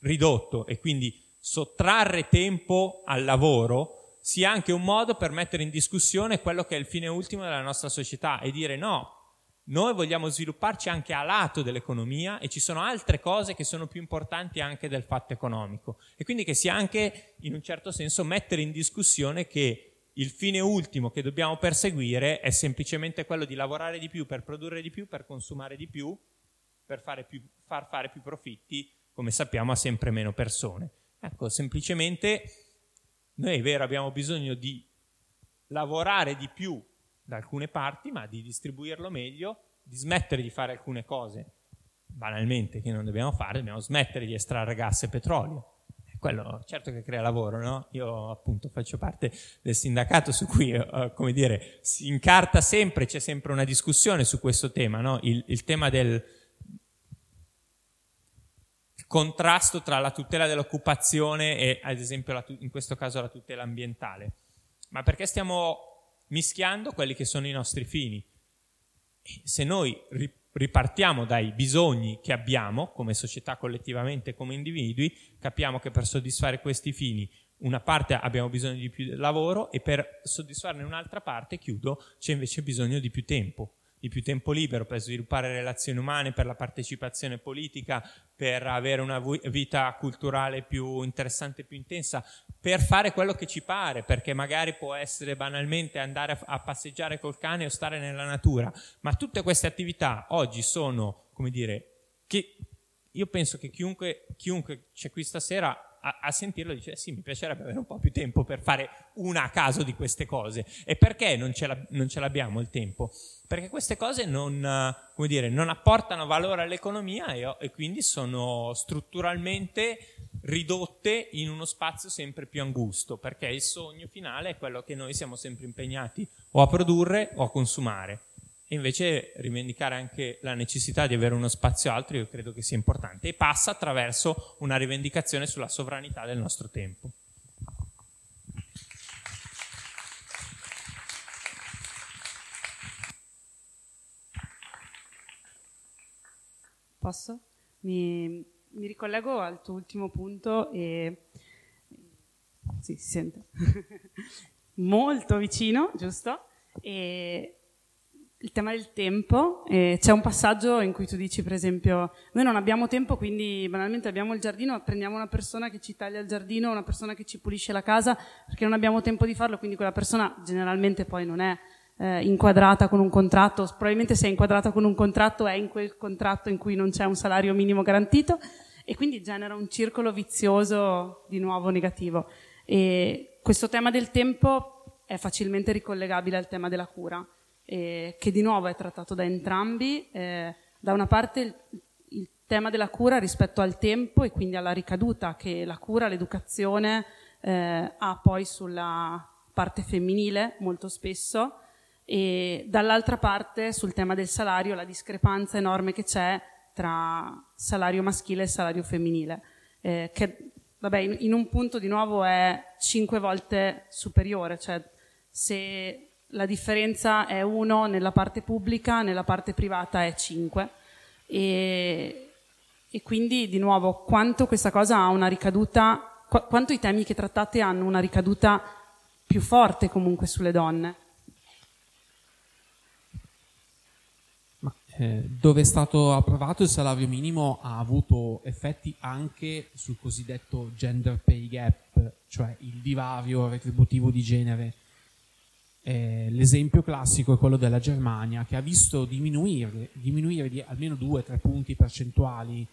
ridotto e quindi sottrarre tempo al lavoro sia anche un modo per mettere in discussione quello che è il fine ultimo della nostra società e dire no, noi vogliamo svilupparci anche a lato dell'economia e ci sono altre cose che sono più importanti anche del fatto economico e quindi che sia anche in un certo senso mettere in discussione che il fine ultimo che dobbiamo perseguire è semplicemente quello di lavorare di più per produrre di più, per consumare di più, per fare più, far fare più profitti, come sappiamo, a sempre meno persone. Ecco, semplicemente noi è vero, abbiamo bisogno di lavorare di più da alcune parti, ma di distribuirlo meglio, di smettere di fare alcune cose banalmente che non dobbiamo fare, dobbiamo smettere di estrarre gas e petrolio quello certo che crea lavoro, no? Io appunto faccio parte del sindacato su cui, uh, come dire, si incarta sempre, c'è sempre una discussione su questo tema, no? Il, il tema del contrasto tra la tutela dell'occupazione e, ad esempio, la, in questo caso la tutela ambientale. Ma perché stiamo mischiando quelli che sono i nostri fini? Se noi ripartiamo dai bisogni che abbiamo come società collettivamente, come individui, capiamo che per soddisfare questi fini una parte abbiamo bisogno di più lavoro e per soddisfarne un'altra parte, chiudo, c'è invece bisogno di più tempo di più tempo libero per sviluppare relazioni umane, per la partecipazione politica, per avere una vita culturale più interessante, più intensa, per fare quello che ci pare, perché magari può essere banalmente andare a passeggiare col cane o stare nella natura, ma tutte queste attività oggi sono, come dire, che io penso che chiunque, chiunque c'è qui stasera a, a, sentirlo dice eh sì mi piacerebbe avere un po' più tempo per fare una a caso di queste cose e perché non ce, non ce l'abbiamo il tempo? Perché queste cose non, dire, non apportano valore all'economia e, e quindi sono strutturalmente ridotte in uno spazio sempre più angusto, perché il sogno finale è quello che noi siamo sempre impegnati o a produrre o a consumare. E invece rivendicare anche la necessità di avere uno spazio altro io credo che sia importante e passa attraverso una rivendicazione sulla sovranità del nostro tempo. Posso? Mi, mi ricollego al tuo ultimo punto e... Sì, si sente. Molto vicino, giusto? E il tema del tempo, eh, c'è un passaggio in cui tu dici per esempio noi non abbiamo tempo quindi banalmente abbiamo il giardino, prendiamo una persona che ci taglia il giardino, una persona che ci pulisce la casa perché non abbiamo tempo di farlo, quindi quella persona generalmente poi non è eh, inquadrata con un contratto, probabilmente se è inquadrata con un contratto è in quel contratto in cui non c'è un salario minimo garantito e quindi genera un circolo vizioso di nuovo negativo. E questo tema del tempo è facilmente ricollegabile al tema della cura eh, che di nuovo è trattato da entrambi. Eh, da una parte il, il, tema della cura rispetto al tempo e quindi alla ricaduta che la cura, l'educazione eh, ha poi sulla parte femminile molto spesso e dall'altra parte sul tema del salario la discrepanza enorme che c'è tra salario maschile e salario femminile, eh, che vabbè, in, in, un punto di nuovo è cinque volte superiore, cioè se la differenza è 1 nella parte pubblica, nella parte privata è 5. E, e quindi, di nuovo, quanto questa cosa ha una ricaduta, qu- quanto i temi che trattate hanno una ricaduta più forte comunque sulle donne. Eh, dove è stato approvato il salario minimo ha avuto effetti anche sul cosiddetto gender pay gap, cioè il divario retributivo di genere eh, l'esempio classico è quello della Germania, che ha visto diminuire, diminuire di almeno 2-3 punti percentuali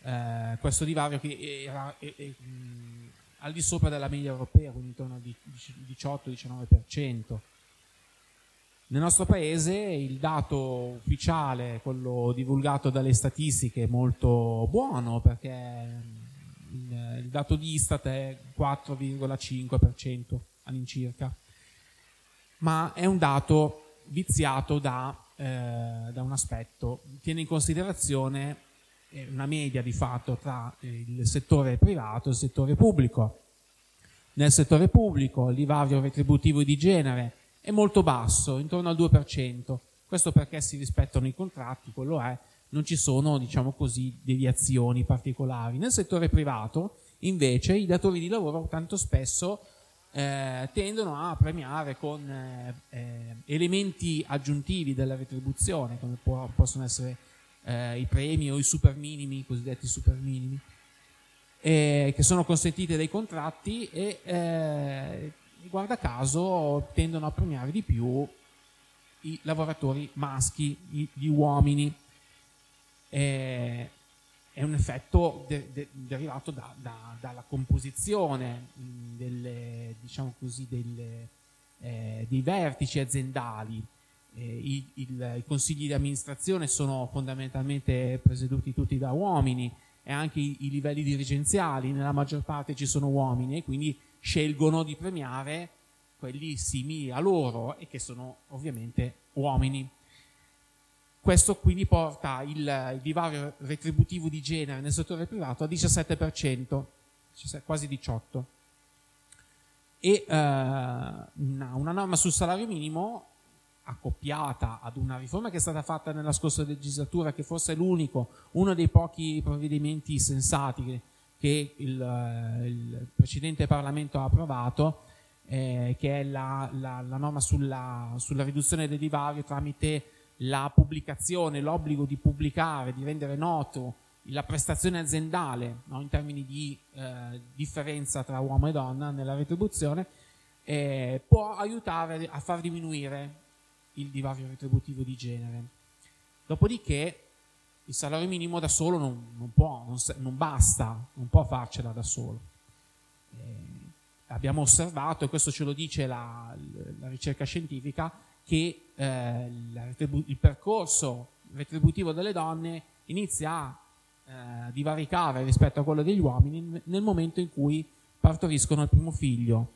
eh, questo divario che era è, è, mh, al di sopra della media europea, quindi intorno al 18-19%. Nel nostro paese il dato ufficiale, quello divulgato dalle statistiche, è molto buono perché il, il dato di Istat è 4,5%. all'incirca. Ma è un dato viziato da, eh, da un aspetto, tiene in considerazione eh, una media di fatto tra il settore privato e il settore pubblico. Nel settore pubblico il divario retributivo di genere è molto basso, intorno al 2%. Questo perché si rispettano i contratti, quello è, non ci sono, diciamo così, deviazioni particolari. Nel settore privato, invece, i datori di lavoro tanto spesso eh, tendono a premiare con eh, eh, elementi aggiuntivi della retribuzione, come può, possono essere eh, i premi o i super minimi, i cosiddetti super minimi, che sono consentiti dai contratti e eh, guarda caso tendono a premiare di più i lavoratori maschi, gli uomini è, un effetto de, de, derivato da, da, dalla composizione delle, diciamo così, delle, eh, dei vertici aziendali. Eh, i, il, I consigli di amministrazione sono fondamentalmente presieduti tutti da uomini e anche i, i livelli dirigenziali, nella maggior parte ci sono uomini e quindi scelgono di premiare quelli simili a loro e che sono ovviamente uomini. Questo quindi porta il, il divario retributivo di genere nel settore privato a 17%, quasi 18%. E uh, una, una norma sul salario minimo accoppiata ad una riforma che è stata fatta nella scorsa legislatura, che forse è l'unico, uno dei pochi provvedimenti sensati che, che il, il, precedente Parlamento ha approvato, eh, che è la, la, la norma sulla, sulla, riduzione del divario tramite la pubblicazione, l'obbligo di pubblicare, di rendere noto la prestazione aziendale no, in termini di eh, differenza tra uomo e donna nella retribuzione, eh, può aiutare a far diminuire il divario retributivo di genere. Dopodiché il salario minimo da solo non, non può, non, non, basta, non può farcela da solo. Eh, abbiamo osservato, e questo ce lo dice la, la ricerca scientifica, che eh, il percorso retributivo delle donne inizia a eh, divaricare rispetto a quello degli uomini nel momento in cui partoriscono il primo figlio.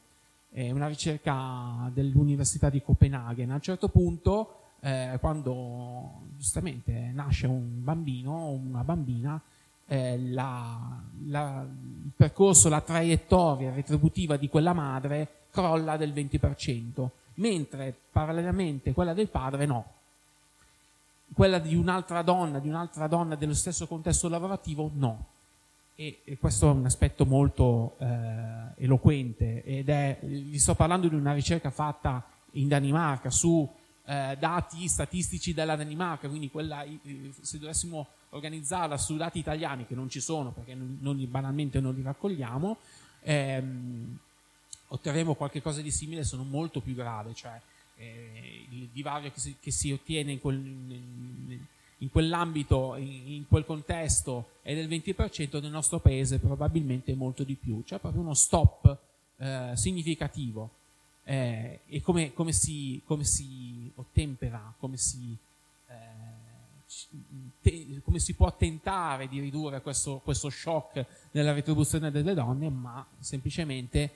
È una ricerca dell'Università di Copenaghen. A un certo punto, eh, quando giustamente nasce un bambino o una bambina, eh, la, la, il percorso, la traiettoria retributiva di quella madre crolla del 20% mentre parallelamente quella del padre no. Quella di un'altra donna, di un'altra donna dello stesso contesto lavorativo, no. E, e questo è un aspetto molto eh, eloquente ed è, vi sto parlando di una ricerca fatta in Danimarca su eh, dati statistici della Danimarca, quindi quella, se dovessimo organizzarla su dati italiani che non ci sono perché non, non banalmente non li raccogliamo, ehm, otterremo qualcosa di simile sono molto più grave, cioè eh, il divario che si, che si ottiene in, quel, in, in quell'ambito, in, in, quel contesto è del 20%, nel nostro paese probabilmente molto di più, cioè proprio uno stop eh, significativo. Eh, e come, come, si, come, si, ottempera, come si, eh, te, come si, può tentare di ridurre questo, questo shock nella retribuzione delle donne, ma semplicemente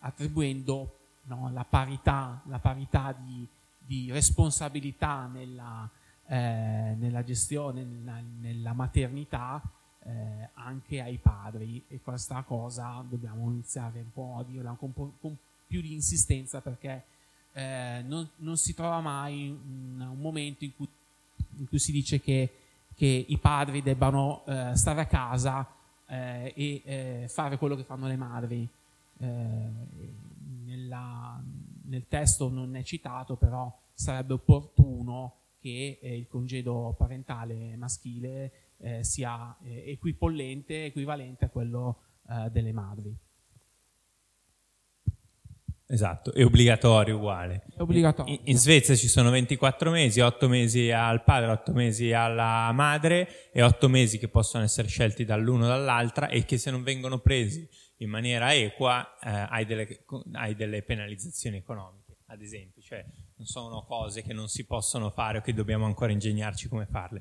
attribuendo no, la parità, la parità di, di responsabilità nella, eh, nella gestione, nella, nella maternità eh, anche ai padri. E questa cosa dobbiamo iniziare un po' a dirla con, con più di insistenza perché eh, non, non, si trova mai un, un momento in cui, in cui, si dice che, che i padri debbano eh, stare a casa eh, e eh, fare quello che fanno le madri eh, nella, nel testo non è citato, però sarebbe opportuno che eh, il congedo parentale maschile eh, sia eh, equipollente, equivalente a quello eh, delle madri. Esatto, è obbligatorio uguale. È obbligatorio. In, in, Svezia ci sono 24 mesi, 8 mesi al padre, 8 mesi alla madre e 8 mesi che possono essere scelti dall'uno o dall'altra e che se non vengono presi in maniera equa eh, hai, delle, hai, delle, penalizzazioni economiche, ad esempio, cioè non sono cose che non si possono fare o che dobbiamo ancora ingegnarci come farle.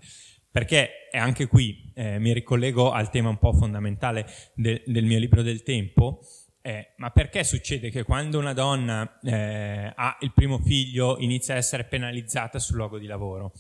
Perché anche qui eh, mi ricollego al tema un po' fondamentale de, del mio libro del tempo, Eh, ma perché succede che quando una donna eh, ha il primo figlio inizia a essere penalizzata sul luogo di lavoro?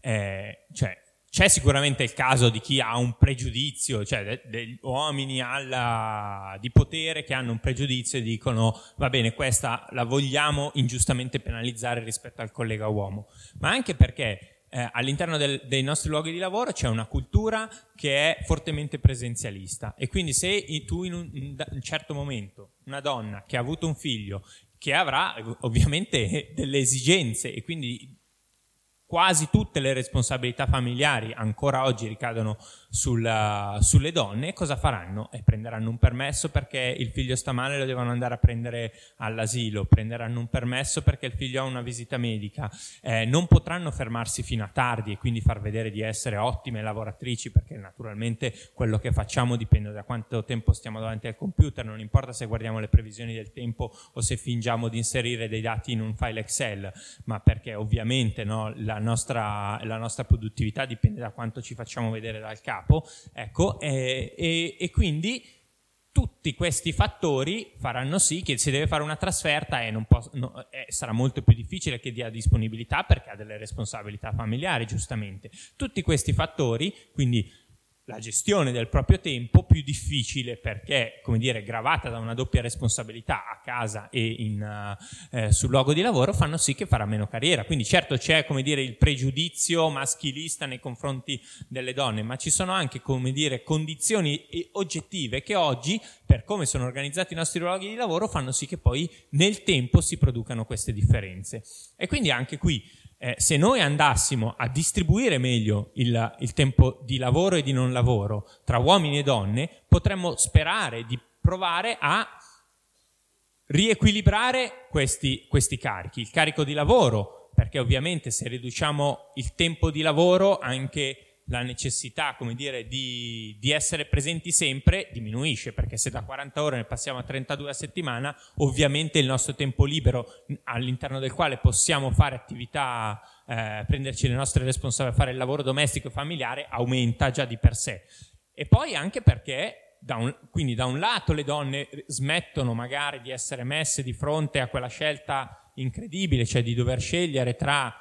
Eh, cioè, c'è sicuramente il caso di chi ha un pregiudizio, cioè de- degli uomini alla, di potere che hanno un pregiudizio e dicono va bene, questa la vogliamo ingiustamente penalizzare rispetto al collega uomo, ma anche perché eh, all'interno del, dei nostri luoghi di lavoro c'è una cultura che è fortemente presenzialista. E quindi se tu in un, in un certo momento, una donna che ha avuto un figlio, che avrà ovviamente delle esigenze e quindi quasi tutte le responsabilità familiari ancora oggi ricadono sulla, sulle donne, cosa faranno? E prenderanno un permesso perché il figlio sta male e lo devono andare a prendere all'asilo, prenderanno un permesso perché il figlio ha una visita medica, eh, non potranno fermarsi fino a tardi e quindi far vedere di essere ottime lavoratrici perché naturalmente quello che facciamo dipende da quanto tempo stiamo davanti al computer, non importa se guardiamo le previsioni del tempo o se fingiamo di inserire dei dati in un file Excel, ma perché ovviamente no, la, nostra, la nostra produttività dipende da quanto ci facciamo vedere dal capo capo, ecco, e, e, e quindi tutti questi fattori faranno sì che se deve fare una trasferta e può, no, eh, sarà molto più difficile che dia disponibilità perché ha delle responsabilità familiari, giustamente. Tutti questi fattori, quindi la gestione del proprio tempo più difficile perché, come dire, gravata da una doppia responsabilità a casa e in, uh, eh, sul luogo di lavoro, fanno sì che farà meno carriera. Quindi certo c'è, come dire, il pregiudizio maschilista nei confronti delle donne, ma ci sono anche, come dire, condizioni oggettive che oggi, per come sono organizzati i nostri luoghi di lavoro, fanno sì che poi nel tempo si producano queste differenze. E quindi anche qui eh, se noi andassimo a distribuire meglio il, il, tempo di lavoro e di non lavoro tra uomini e donne, potremmo sperare di provare a riequilibrare questi, questi carichi. Il carico di lavoro, perché ovviamente se riduciamo il tempo di lavoro anche la necessità, come dire, di, di, essere presenti sempre diminuisce, perché se da 40 ore ne passiamo a 32 a settimana, ovviamente il nostro tempo libero all'interno del quale possiamo fare attività, eh, prenderci le nostre responsabilità, fare il lavoro domestico e familiare, aumenta già di per sé. E poi anche perché da un, quindi da un lato le donne smettono magari di essere messe di fronte a quella scelta incredibile, cioè di dover scegliere tra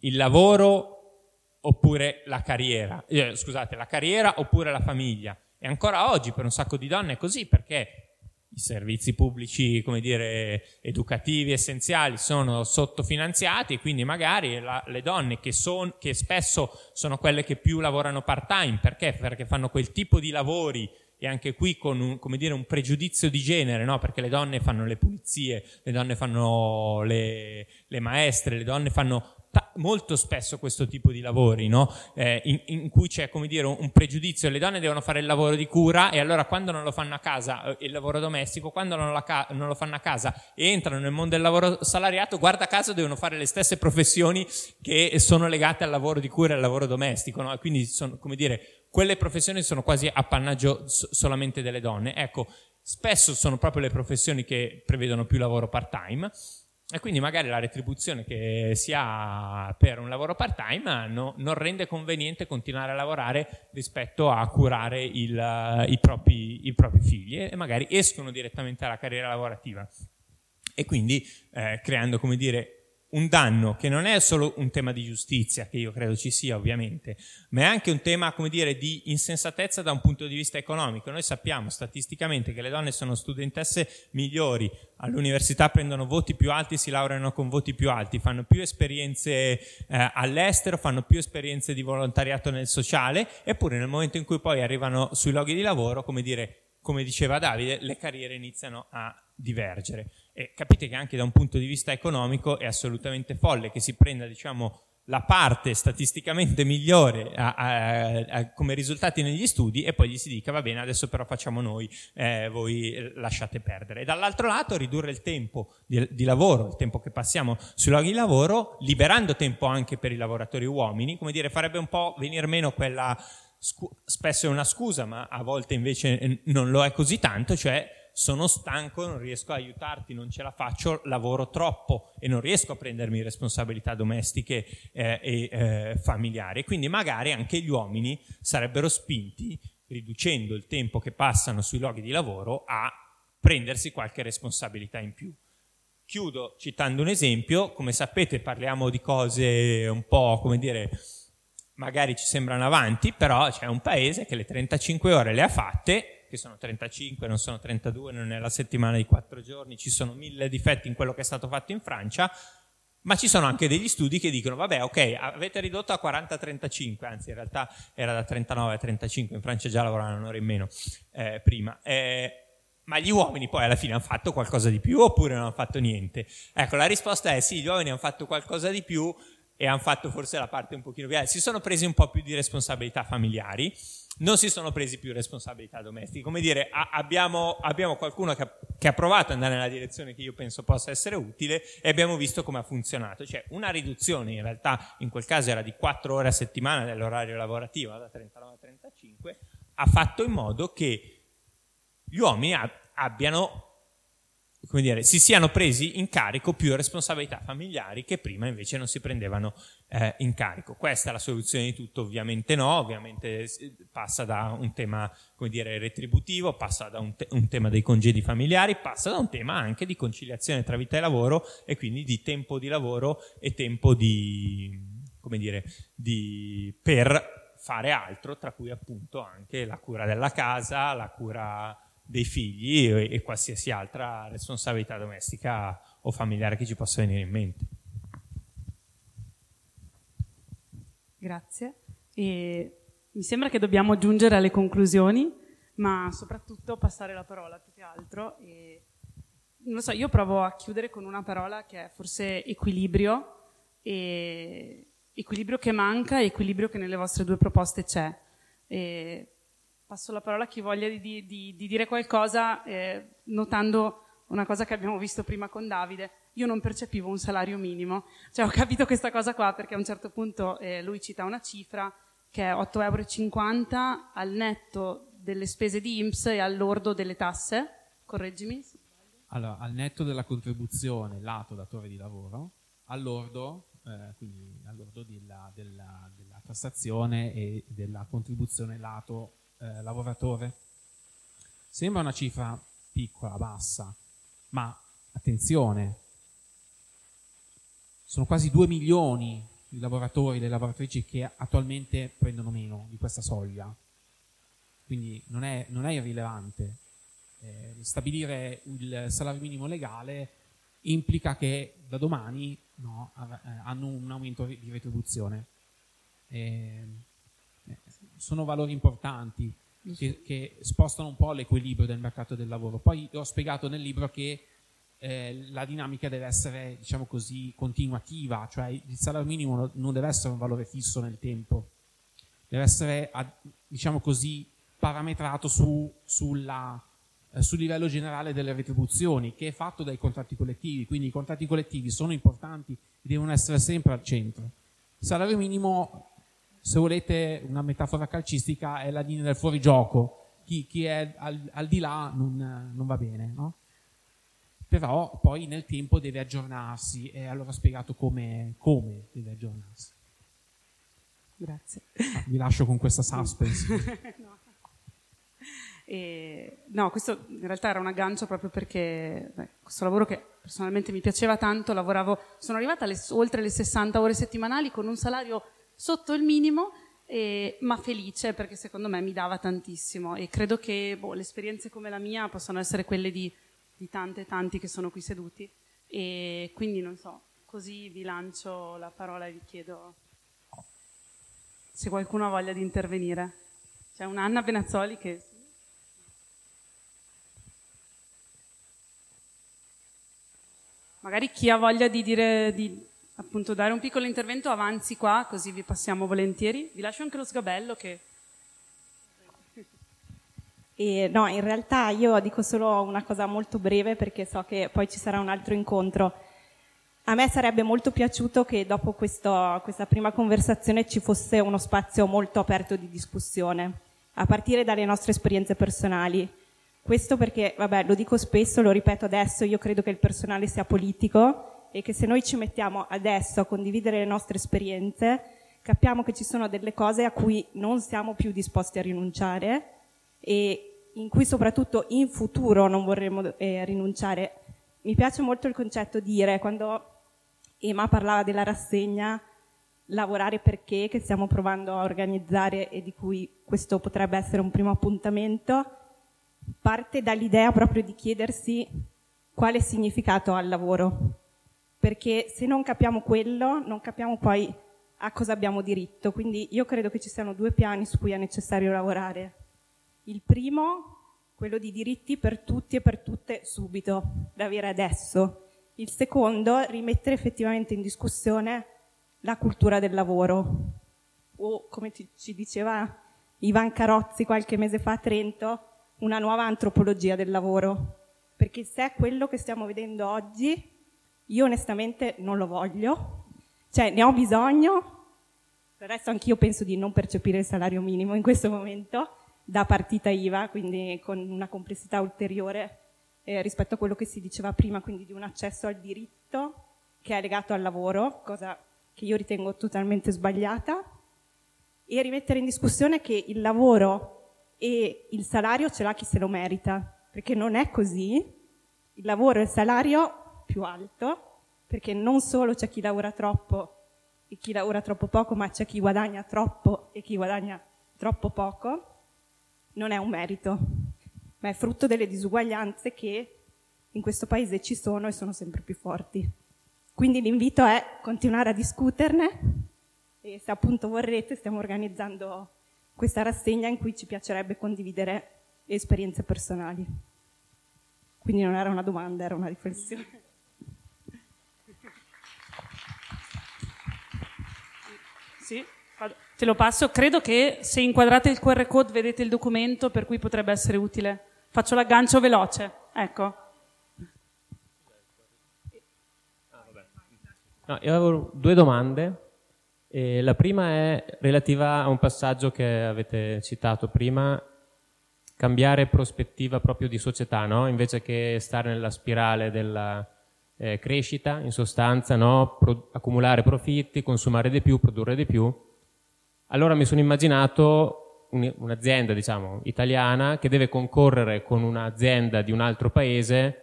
il lavoro oppure la carriera, eh, scusate, la carriera oppure la famiglia. E ancora oggi per un sacco di donne è così perché i servizi pubblici, come dire, educativi essenziali sono sottofinanziati e quindi magari la, le donne che, son, che spesso sono quelle che più lavorano part-time, perché? Perché fanno quel tipo di lavori e anche qui con un, dire, un pregiudizio di genere, no? perché le donne fanno le pulizie, le donne fanno le, le maestre, le donne fanno molto spesso questo tipo di lavori, no? eh, in, in, cui c'è come dire un, pregiudizio, le donne devono fare il lavoro di cura e allora quando non lo fanno a casa, eh, il lavoro domestico, quando non, la, non, lo fanno a casa e entrano nel mondo del lavoro salariato, guarda caso devono fare le stesse professioni che sono legate al lavoro di cura e al lavoro domestico, no? quindi sono, come dire, quelle professioni sono quasi appannaggio so- solamente delle donne. Ecco, spesso sono proprio le professioni che prevedono più lavoro part-time e quindi magari la retribuzione che si ha per un lavoro part-time no, non rende conveniente continuare a lavorare rispetto a curare il, i, propri, i, propri, figli e magari escono direttamente dalla carriera lavorativa. E quindi eh, creando, come dire, un danno che non è solo un tema di giustizia, che io credo ci sia ovviamente, ma è anche un tema, come dire, di insensatezza da un punto di vista economico. Noi sappiamo statisticamente che le donne sono studentesse migliori, all'università prendono voti più alti, si laureano con voti più alti, fanno più esperienze eh, all'estero, fanno più esperienze di volontariato nel sociale, eppure nel momento in cui poi arrivano sui luoghi di lavoro, come dire, come diceva Davide, le carriere iniziano a divergere. E capite che anche da un punto di vista economico è assolutamente folle che si prenda, diciamo, la parte statisticamente migliore a, a, a, come risultati negli studi e poi gli si dica va bene adesso però facciamo noi, eh, voi lasciate perdere. E dall'altro lato ridurre il tempo di, di, lavoro, il tempo che passiamo sui luoghi di lavoro, liberando tempo anche per i lavoratori uomini, come dire farebbe un po' venire meno quella, spesso è una scusa ma a volte invece non lo è così tanto, cioè sono stanco, non riesco a aiutarti, non ce la faccio, lavoro troppo e non riesco a prendermi responsabilità domestiche eh, e eh, familiari. Quindi magari anche gli uomini sarebbero spinti, riducendo il tempo che passano sui luoghi di lavoro, a prendersi qualche responsabilità in più. Chiudo citando un esempio, come sapete parliamo di cose un po', come dire, magari ci sembrano avanti, però c'è un paese che le 35 ore le ha fatte, che sono 35, non sono 32, non è la settimana di 4 giorni, ci sono mille difetti in quello che è stato fatto in Francia, ma ci sono anche degli studi che dicono, vabbè, ok, avete ridotto a 40-35, anzi in realtà era da 39 a 35, in Francia già lavoravano un'ora in meno eh, prima. Eh, ma gli uomini poi alla fine hanno fatto qualcosa di più oppure non hanno fatto niente? Ecco, la risposta è sì, gli uomini hanno fatto qualcosa di più e hanno fatto forse la parte un pochino più... Si sono presi un po' più di responsabilità familiari, non si sono presi più responsabilità domestiche. Come dire, a, abbiamo, abbiamo, qualcuno che ha, che ha, provato ad andare nella direzione che io penso possa essere utile e abbiamo visto come ha funzionato. Cioè, una riduzione in realtà, in quel caso era di 4 ore a settimana dell'orario lavorativo, da 39 a 35, ha fatto in modo che gli uomini abbiano come dire, si siano presi in carico più responsabilità familiari che prima invece non si prendevano eh, in carico. Questa è la soluzione di tutto? Ovviamente no, ovviamente passa da un tema, come dire, retributivo, passa da un, te- un tema dei congedi familiari, passa da un tema anche di conciliazione tra vita e lavoro e quindi di tempo di lavoro e tempo di, come dire, di, per fare altro, tra cui appunto anche la cura della casa, la cura dei figli e, e qualsiasi altra responsabilità domestica o familiare che ci possa venire in mente. Grazie. E mi sembra che dobbiamo giungere alle conclusioni, ma soprattutto passare la parola più che altro. E, non so, io provo a chiudere con una parola che è forse equilibrio, e equilibrio che manca e equilibrio che nelle vostre due proposte c'è. E passo la parola a chi voglia di, di, di dire qualcosa, eh, notando una cosa che abbiamo visto prima con Davide. Io non percepivo un salario minimo, cioè ho capito questa cosa qua perché a un certo punto eh, lui cita una cifra che è 8,50 euro al netto delle spese di IMSS e al lordo delle tasse, correggimi. Allora, al netto della contribuzione lato datore di lavoro, al lordo, eh, quindi al lordo della, della, della tassazione e della contribuzione lato eh, lavoratore. Sembra una cifra piccola, bassa, ma attenzione, sono quasi 2 milioni i lavoratori e le lavoratrici che attualmente prendono meno di questa soglia. Quindi non è, non è irrilevante. Eh, stabilire il salario minimo legale implica che da domani no, eh, hanno un aumento di retribuzione. Eh, sono valori importanti che, che, spostano un po' l'equilibrio del mercato del lavoro. Poi ho spiegato nel libro che eh, la dinamica deve essere, diciamo così, continuativa, cioè il salario minimo non deve essere un valore fisso nel tempo, deve essere, diciamo così, parametrato su, sulla, eh, sul livello generale delle retribuzioni, che è fatto dai contratti collettivi, quindi i contratti collettivi sono importanti e devono essere sempre al centro. Il salario minimo se volete una metafora calcistica, è la linea del fuorigioco. Chi, chi è al, al, di là non, non va bene, no? Però poi nel tempo deve aggiornarsi e allora ho spiegato come, come deve aggiornarsi. Grazie. Ah, vi lascio con questa suspense. no. E, no, questo in realtà era un aggancio proprio perché beh, questo lavoro che personalmente mi piaceva tanto, lavoravo, sono arrivata alle, oltre le 60 ore settimanali con un salario sotto il minimo, eh, ma felice perché secondo me mi dava tantissimo e credo che boh, le esperienze come la mia possano essere quelle di, di tante e tanti che sono qui seduti e quindi non so, così vi lancio la parola e vi chiedo se qualcuno ha voglia di intervenire. C'è un'Anna Benazzoli che... Magari chi ha voglia di dire, di appunto dare un piccolo intervento avanzi qua, così vi passiamo volentieri. Vi lascio anche lo sgabello che... E, no, in realtà io dico solo una cosa molto breve perché so che poi ci sarà un altro incontro. A me sarebbe molto piaciuto che dopo questo, questa prima conversazione ci fosse uno spazio molto aperto di discussione, a partire dalle nostre esperienze personali. Questo perché, vabbè, lo dico spesso, lo ripeto adesso, io credo che il personale sia politico e che se noi ci mettiamo adesso a condividere le nostre esperienze, capiamo che ci sono delle cose a cui non siamo più disposti a rinunciare e in cui soprattutto in futuro non vorremmo eh, rinunciare. Mi piace molto il concetto di dire, quando Ema parlava della rassegna, lavorare perché, che stiamo provando a organizzare e di cui questo potrebbe essere un primo appuntamento, parte dall'idea proprio di chiedersi quale significato ha il lavoro. Perché se non capiamo quello, non capiamo poi a cosa abbiamo diritto. Quindi io credo che ci siano due piani su cui è necessario lavorare. Il primo, quello di diritti per tutti e per tutte subito, da avere adesso. Il secondo, rimettere effettivamente in discussione la cultura del lavoro. O, come ci diceva Ivan Carozzi qualche mese fa a Trento, una nuova antropologia del lavoro. Perché se è quello che stiamo vedendo oggi, io onestamente non lo voglio, cioè ne ho bisogno, per adesso anch'io penso di non percepire il salario minimo in questo momento da partita IVA, quindi con una complessità ulteriore eh, rispetto a quello che si diceva prima, quindi di un accesso al diritto che è legato al lavoro, cosa che io ritengo totalmente sbagliata, e rimettere in discussione che il lavoro e il salario ce l'ha chi se lo merita, perché non è così. Il lavoro e il salario più alto, perché non solo c'è chi lavora troppo e chi lavora troppo poco, ma c'è chi guadagna troppo e chi guadagna troppo poco, non è un merito, ma è frutto delle disuguaglianze che in questo paese ci sono e sono sempre più forti. Quindi l'invito è continuare a discuterne e se appunto vorrete stiamo organizzando questa rassegna in cui ci piacerebbe condividere esperienze personali. Quindi non era una domanda, era una riflessione. Sì, te lo passo. Credo che se inquadrate il QR code vedete il documento per cui potrebbe essere utile. Faccio l'aggancio veloce. Ecco. No, io avevo due domande. E la prima è relativa a un passaggio che avete citato prima, cambiare prospettiva proprio di società, no? invece che stare nella spirale della eh, crescita, in sostanza, no? Pro- accumulare profitti, consumare di più, produrre di più. Allora mi sono immaginato un- un'azienda, diciamo, italiana che deve concorrere con un'azienda di un altro paese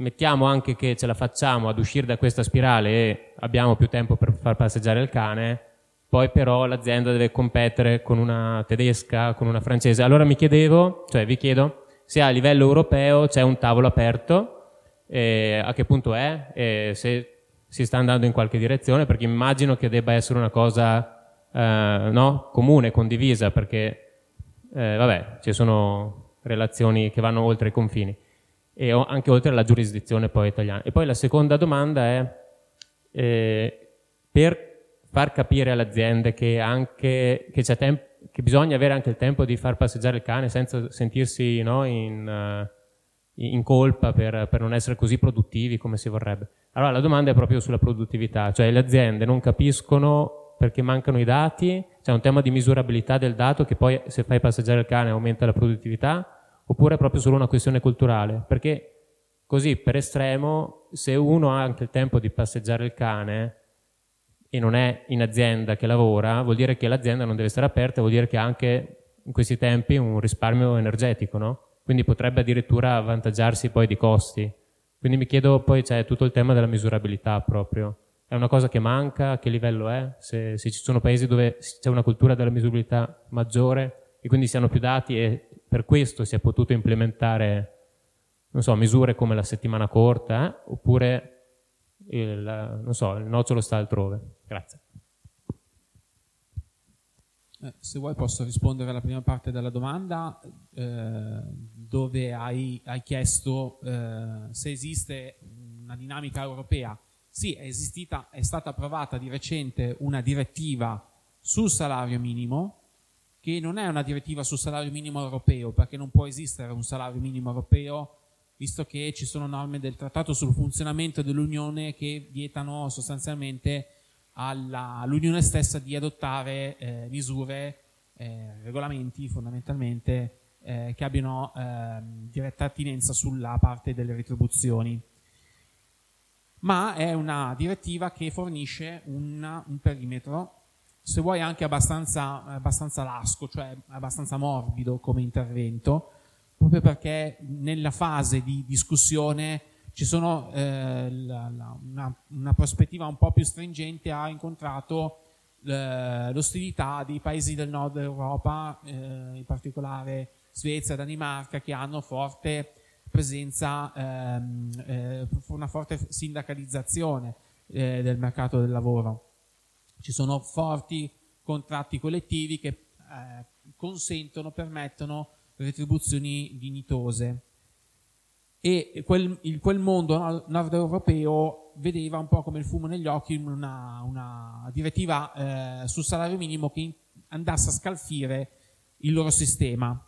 mettiamo anche che ce la facciamo ad uscire da questa spirale e abbiamo più tempo per far passeggiare il cane, poi però l'azienda deve competere con una tedesca, con una francese. Allora mi chiedevo, cioè vi chiedo, se a livello europeo c'è un tavolo aperto, eh, a che punto è, e se si sta andando in qualche direzione, perché immagino che debba essere una cosa eh, no? comune, condivisa, perché eh, vabbè, ci sono relazioni che vanno oltre i confini e anche oltre alla giurisdizione poi italiana. E poi la seconda domanda è eh, per far capire alle aziende che, anche, che, temp- che, bisogna avere anche il tempo di far passeggiare il cane senza sentirsi no, in, uh, in, colpa per, per, non essere così produttivi come si vorrebbe. Allora la domanda è proprio sulla produttività, cioè le aziende non capiscono perché mancano i dati, c'è un tema di misurabilità del dato che poi se fai passeggiare il cane aumenta la produttività, oppure è proprio solo una questione culturale, perché così per estremo, se uno ha anche il tempo di passeggiare il cane e non è in azienda che lavora, vuol dire che l'azienda non deve stare aperta, vuol dire che ha anche in questi tempi un risparmio energetico, no? Quindi potrebbe addirittura avvantaggiarsi poi di costi. Quindi mi chiedo poi c'è tutto il tema della misurabilità proprio. È una cosa che manca? A che livello è? Se, se ci sono paesi dove c'è una cultura della misurabilità maggiore e quindi si hanno più dati e per questo si è potuto implementare, non so, misure come la settimana corta, eh? oppure il, so, il nocciolo sta altrove. Grazie. Eh, se vuoi posso rispondere alla prima parte della domanda, eh, dove hai, hai chiesto eh, se esiste una dinamica europea. Sì, è, esistita, è stata approvata di recente una direttiva sul salario minimo, che non è una direttiva sul salario minimo europeo, perché non può esistere un salario minimo europeo, visto che ci sono norme del Trattato sul funzionamento dell'Unione che vietano sostanzialmente alla, all'Unione stessa di adottare eh, misure, eh, regolamenti fondamentalmente, eh, che abbiano ehm, diretta attinenza sulla parte delle retribuzioni. Ma è una direttiva che fornisce una, un perimetro se vuoi anche abbastanza, abbastanza lasco, cioè abbastanza morbido come intervento, proprio perché nella fase di discussione ci sono eh, la, la, una, una, prospettiva un po' più stringente ha incontrato eh, l'ostilità dei paesi del nord Europa, eh, in particolare Svezia Danimarca, che hanno forte presenza, ehm, eh, una forte sindacalizzazione eh, del mercato del lavoro. Ci sono forti contratti collettivi che eh, consentono, permettono retribuzioni dignitose. E quel, il, quel mondo nord europeo vedeva un po' come il fumo negli occhi una, una direttiva eh, sul salario minimo che andasse a scalfire il loro sistema.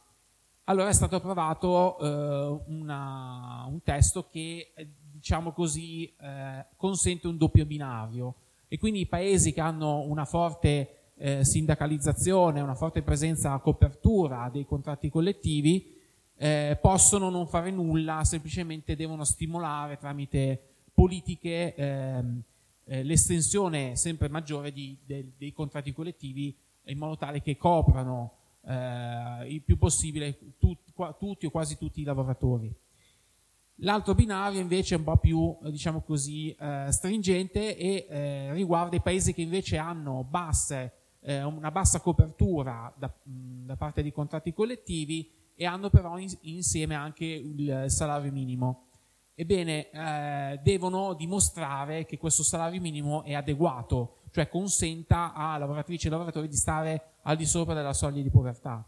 Allora è stato approvato eh, una, un testo che, diciamo così, eh, consente un doppio binario e quindi i paesi che hanno una forte eh, sindacalizzazione, una forte presenza a copertura dei contratti collettivi, eh, possono non fare nulla, semplicemente devono stimolare tramite politiche ehm, eh, l'estensione sempre maggiore di, de, dei contratti collettivi in modo tale che coprano eh, il più possibile tut, qua, tutti o quasi tutti i lavoratori. L'altro binario invece è un po' più, diciamo così, eh, stringente e eh, riguarda i paesi che invece hanno basse eh, una bassa copertura da, da, parte dei contratti collettivi e hanno però in, insieme anche il salario minimo. Ebbene, eh, devono dimostrare che questo salario minimo è adeguato, cioè consenta a lavoratrici e lavoratori di stare al di sopra della soglia di povertà.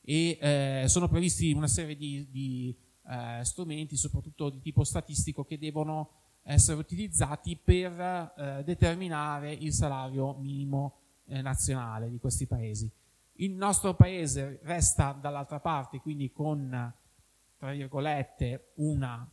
E eh, sono previsti una serie di, di eh, strumenti, soprattutto di tipo statistico, che devono essere utilizzati per eh, determinare il salario minimo eh, nazionale di questi paesi. Il nostro paese resta dall'altra parte, quindi con, tra virgolette, una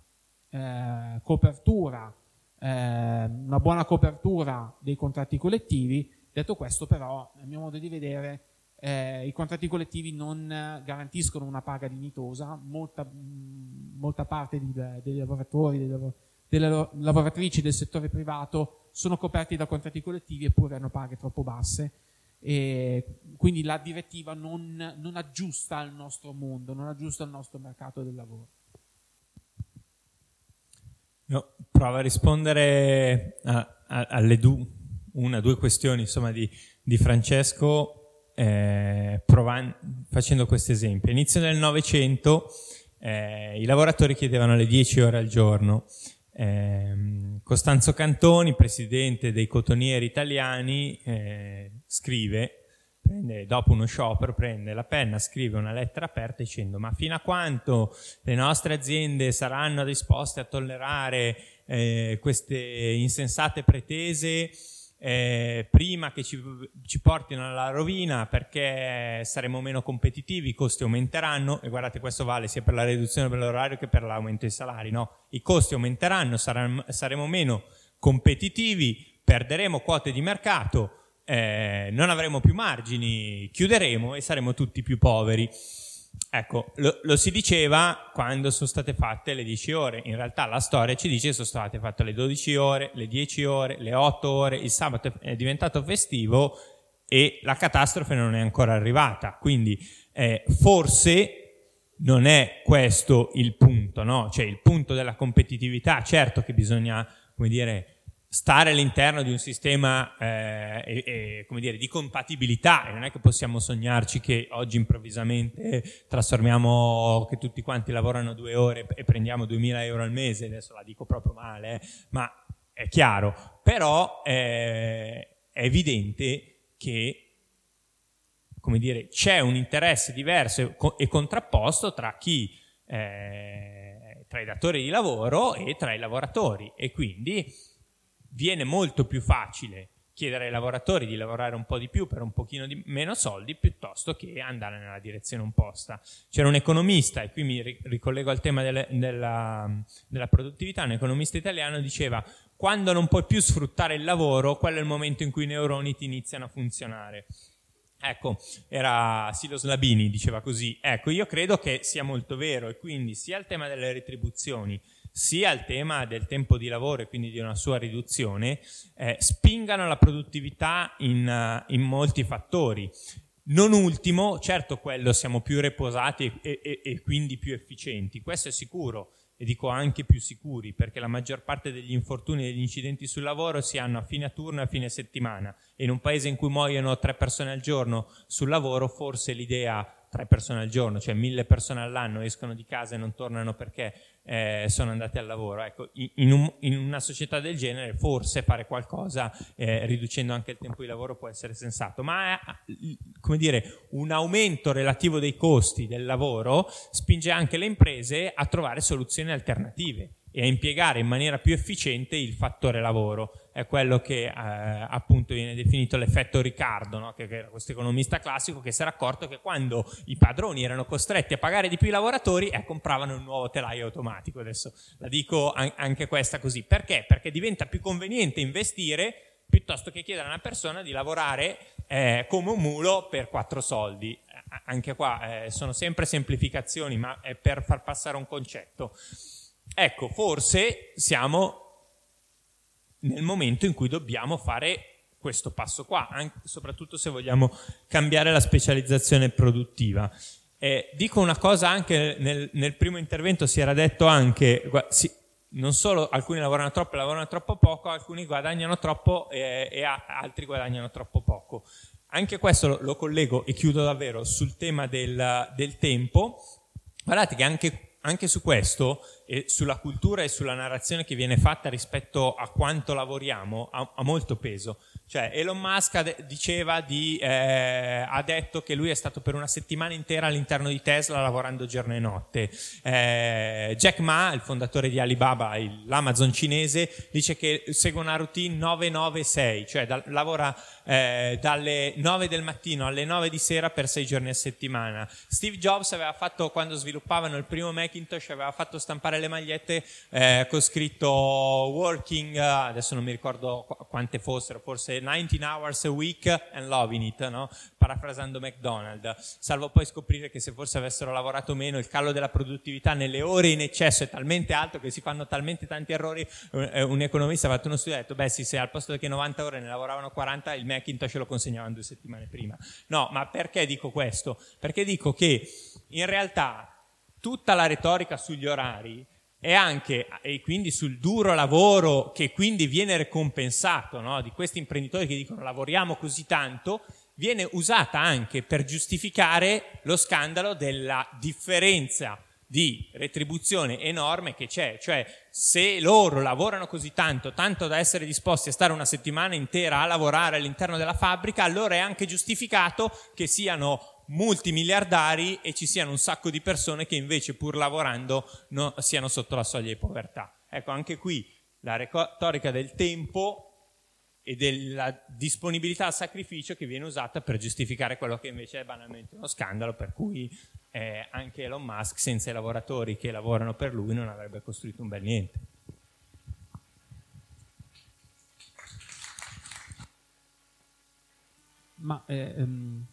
eh, copertura, eh, una buona copertura dei contratti collettivi. Detto questo, però, a mio modo di vedere, eh, i contratti collettivi non garantiscono una paga dignitosa, molta, molta parte di, dei lavoratori, delle, delle lavoratrici del settore privato sono coperti da contratti collettivi eppure hanno paghe troppo basse. E quindi la direttiva non, non aggiusta al nostro mondo, non aggiusta al nostro mercato del lavoro. No, provo a rispondere a, a, alle du, una due questioni insomma, di, di Francesco eh, provan- facendo questo esempio. Inizio del Novecento eh, i lavoratori chiedevano le 10 ore al giorno eh, Costanzo Cantoni, presidente dei cotonieri italiani, eh, scrive, prende, dopo uno sciopero, prende la penna, scrive una lettera aperta dicendo ma fino a quanto le nostre aziende saranno disposte a tollerare eh, queste insensate pretese eh, prima che ci, ci, portino alla rovina perché saremo meno competitivi, i costi aumenteranno e guardate questo vale sia per la riduzione dell'orario che per l'aumento dei salari, no? I costi aumenteranno, saremo, saremo meno competitivi, perderemo quote di mercato, eh, non avremo più margini, chiuderemo e saremo tutti più poveri. Ecco, lo, lo, si diceva quando sono state fatte le 10 ore. In realtà la storia ci dice che sono state fatte le 12 ore, le 10 ore, le 8 ore. Il sabato è diventato festivo e la catastrofe non è ancora arrivata. Quindi eh, forse non è questo il punto, no? Cioè il punto della competitività. Certo che bisogna, come dire, stare all'interno di un sistema eh, e, e, dire, di compatibilità. E non è che possiamo sognarci che oggi improvvisamente trasformiamo che tutti quanti lavorano due ore e prendiamo 2000 euro al mese, adesso la dico proprio male, eh, ma è chiaro, però eh, è evidente che come dire, c'è un interesse diverso e contrapposto tra chi eh, tra i datori di lavoro e tra i lavoratori. E quindi viene molto più facile chiedere ai lavoratori di lavorare un po' di più per un pochino di meno soldi piuttosto che andare nella direzione opposta. C'era un economista, e qui mi ricollego al tema delle, della, della produttività, un economista italiano diceva quando non puoi più sfruttare il lavoro, quello è il momento in cui i neuroni ti iniziano a funzionare. Ecco, era Silos Labini, diceva così. Ecco, io credo che sia molto vero e quindi sia il tema delle retribuzioni sia il tema del tempo di lavoro e quindi di una sua riduzione, eh, spingano la produttività in, uh, in molti fattori. Non ultimo, certo quello siamo più riposati e, e, e quindi più efficienti, questo è sicuro, e dico anche più sicuri, perché la maggior parte degli infortuni e degli incidenti sul lavoro si hanno a fine turno e a fine settimana e in un paese in cui muoiono tre persone al giorno sul lavoro forse l'idea tre persone al giorno, cioè mille persone all'anno escono di casa e non tornano perché eh, sono andati al lavoro. Ecco, in, un, in, una società del genere forse fare qualcosa eh, riducendo anche il tempo di lavoro può essere sensato, ma è, come dire, un aumento relativo dei costi del lavoro spinge anche le imprese a trovare soluzioni alternative e a impiegare in maniera più efficiente il fattore lavoro. È quello che eh, appunto viene definito l'effetto Riccardo, no? che, che, era questo economista classico che si era accorto che quando i padroni erano costretti a pagare di più i lavoratori, eh, compravano un nuovo telaio automatico. Adesso la dico an- anche questa così. Perché? Perché diventa più conveniente investire piuttosto che chiedere a una persona di lavorare eh, come un mulo per quattro soldi. Anche qua eh, sono sempre semplificazioni, ma è per far passare un concetto. Ecco, forse siamo nel momento in cui dobbiamo fare questo passo qua, anche, soprattutto se vogliamo cambiare la specializzazione produttiva. Eh, dico una cosa anche nel, nel, primo intervento, si era detto anche, si, non solo alcuni lavorano troppo e lavorano troppo poco, alcuni guadagnano troppo e, e altri guadagnano troppo poco. Anche questo lo, lo collego e chiudo davvero sul tema del, del tempo. Guardate che anche anche su questo e sulla cultura e sulla narrazione che viene fatta rispetto a quanto lavoriamo ha, ha molto peso. Cioè, Elon Musk diceva di, eh, ha detto che lui è stato per una settimana intera all'interno di Tesla lavorando giorno e notte. Eh, Jack Ma, il fondatore di Alibaba, l'Amazon cinese, dice che segue una routine 996, cioè da, lavora eh, dalle 9 del mattino alle 9 di sera per 6 giorni a settimana. Steve Jobs aveva fatto, quando sviluppavano il primo Macintosh, aveva fatto stampare le magliette eh, con scritto working, adesso non mi ricordo quante fossero, forse 19 hours a week and loving it, no? parafrasando McDonald's, salvo poi scoprire che se forse avessero lavorato meno il calo della produttività nelle ore in eccesso è talmente alto che si fanno talmente tanti errori, un economista ha fatto uno studio e ha detto, beh sì, se al posto che 90 ore ne lavoravano 40, il Macintosh lo consegnavano due settimane prima. No, ma perché dico questo? Perché dico che in realtà tutta la retorica sugli orari e anche e quindi sul duro lavoro che quindi viene ricompensato no? di questi imprenditori che dicono lavoriamo così tanto, viene usata anche per giustificare lo scandalo della differenza di retribuzione enorme che c'è, cioè se loro lavorano così tanto, tanto da essere disposti a stare una settimana intera a lavorare all'interno della fabbrica, allora è anche giustificato che siano multimiliardari e ci siano un sacco di persone che invece pur lavorando no, siano sotto la soglia di povertà. Ecco, anche qui la retorica del tempo e della disponibilità al sacrificio che viene usata per giustificare quello che invece è banalmente uno scandalo, per cui eh, anche Elon Musk senza i lavoratori che lavorano per lui non avrebbe costruito un bel niente. Ma eh, um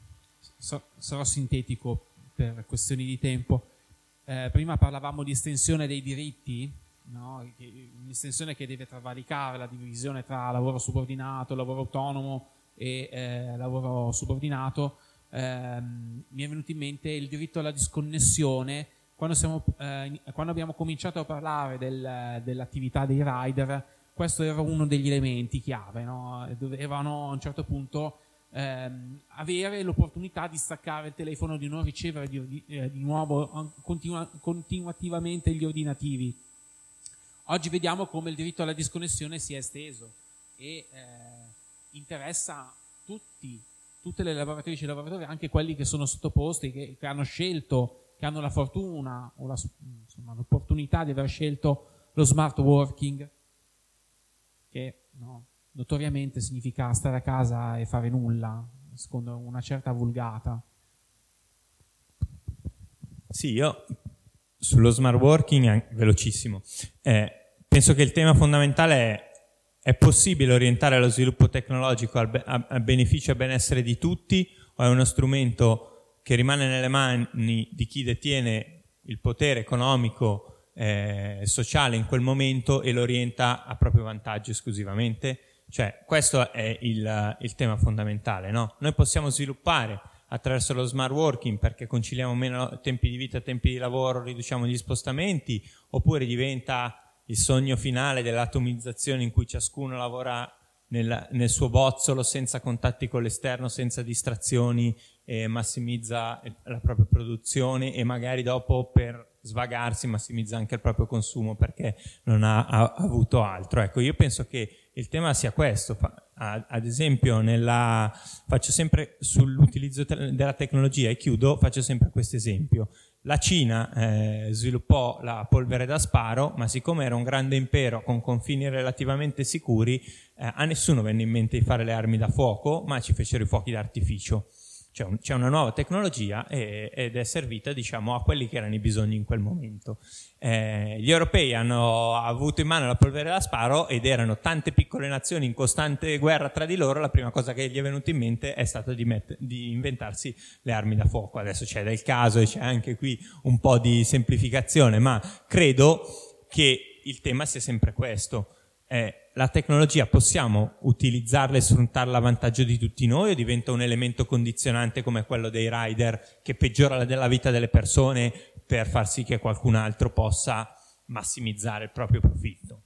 sarò sintetico per questioni di tempo. Eh, prima parlavamo di estensione dei diritti, no? un'estensione che deve travalicare la divisione tra lavoro subordinato, lavoro autonomo e eh, lavoro subordinato. Eh, mi è venuto in mente il diritto alla disconnessione. Quando, siamo, eh, quando abbiamo cominciato a parlare del, dell'attività dei rider, questo era uno degli elementi chiave, no? dovevano a un certo punto ehm, avere l'opportunità di staccare il telefono, di non ricevere di, eh, di nuovo continua, continuativamente gli ordinativi. Oggi vediamo come il diritto alla disconnessione si è esteso e eh, interessa tutti, tutte le lavoratrici e lavoratori, anche quelli che sono sottoposti, che, che hanno scelto, che hanno la fortuna o la, insomma, l'opportunità di aver scelto lo smart working, che no, notoriamente significa stare a casa e fare nulla, secondo una certa vulgata. Sì, io sullo smart working, velocissimo, eh, penso che il tema fondamentale è è possibile orientare lo sviluppo tecnologico al, be- al beneficio e benessere di tutti o è uno strumento che rimane nelle mani di chi detiene il potere economico e eh, sociale in quel momento e lo orienta a proprio vantaggio esclusivamente? Cioè, questo è il, il tema fondamentale, no? Noi possiamo sviluppare attraverso lo smart working perché conciliamo meno tempi di vita, tempi di lavoro, riduciamo gli spostamenti, oppure diventa il sogno finale dell'atomizzazione in cui ciascuno lavora nel, nel, suo bozzolo senza contatti con l'esterno, senza distrazioni, massimizza la propria produzione e magari dopo per svagarsi massimizza anche il proprio consumo perché non ha, ha avuto altro. Ecco, io penso che il tema sia questo. Ad esempio, nella, faccio sempre sull'utilizzo della tecnologia e chiudo, faccio sempre questo esempio. La Cina eh, sviluppò la polvere da sparo, ma siccome era un grande impero con confini relativamente sicuri, eh, a nessuno venne in mente di fare le armi da fuoco, ma ci fecero i fuochi d'artificio. C'è, un, c'è una nuova tecnologia e, ed è servita diciamo, a quelli che erano i bisogni in quel momento. Eh, gli europei hanno avuto in mano la polvere da sparo ed erano tante piccole nazioni in costante guerra tra di loro, la prima cosa che gli è venuta in mente è stata di, met- di inventarsi le armi da fuoco. Adesso c'è del caso e c'è anche qui un po' di semplificazione, ma credo che il tema sia sempre questo. Eh, la tecnologia possiamo utilizzarla e sfruttarla a vantaggio di tutti noi o diventa un elemento condizionante come quello dei rider che peggiora la vita delle persone per far sì che qualcun altro possa massimizzare il proprio profitto?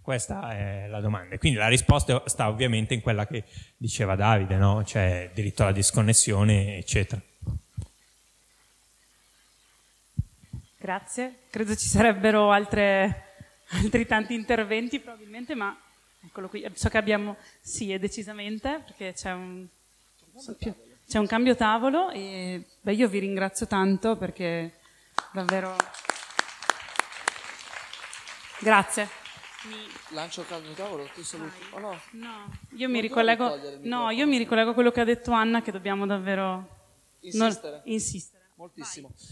Questa è la domanda. Quindi la risposta sta ovviamente in quella che diceva Davide, no? cioè diritto alla disconnessione, eccetera. Grazie. Credo ci sarebbero altre altri tanti interventi probabilmente, ma eccolo qui. So che abbiamo, sì, è decisamente, perché c'è un, c'è un cambio tavolo e beh, io vi ringrazio tanto perché davvero... Grazie. Mi... Lancio il cambio tavolo, ti saluti. Oh, no. no, io mi, ricollego, no, io mi ricollego a quello che ha detto Anna, che dobbiamo davvero insistere. Non, insistere. Moltissimo. Vai.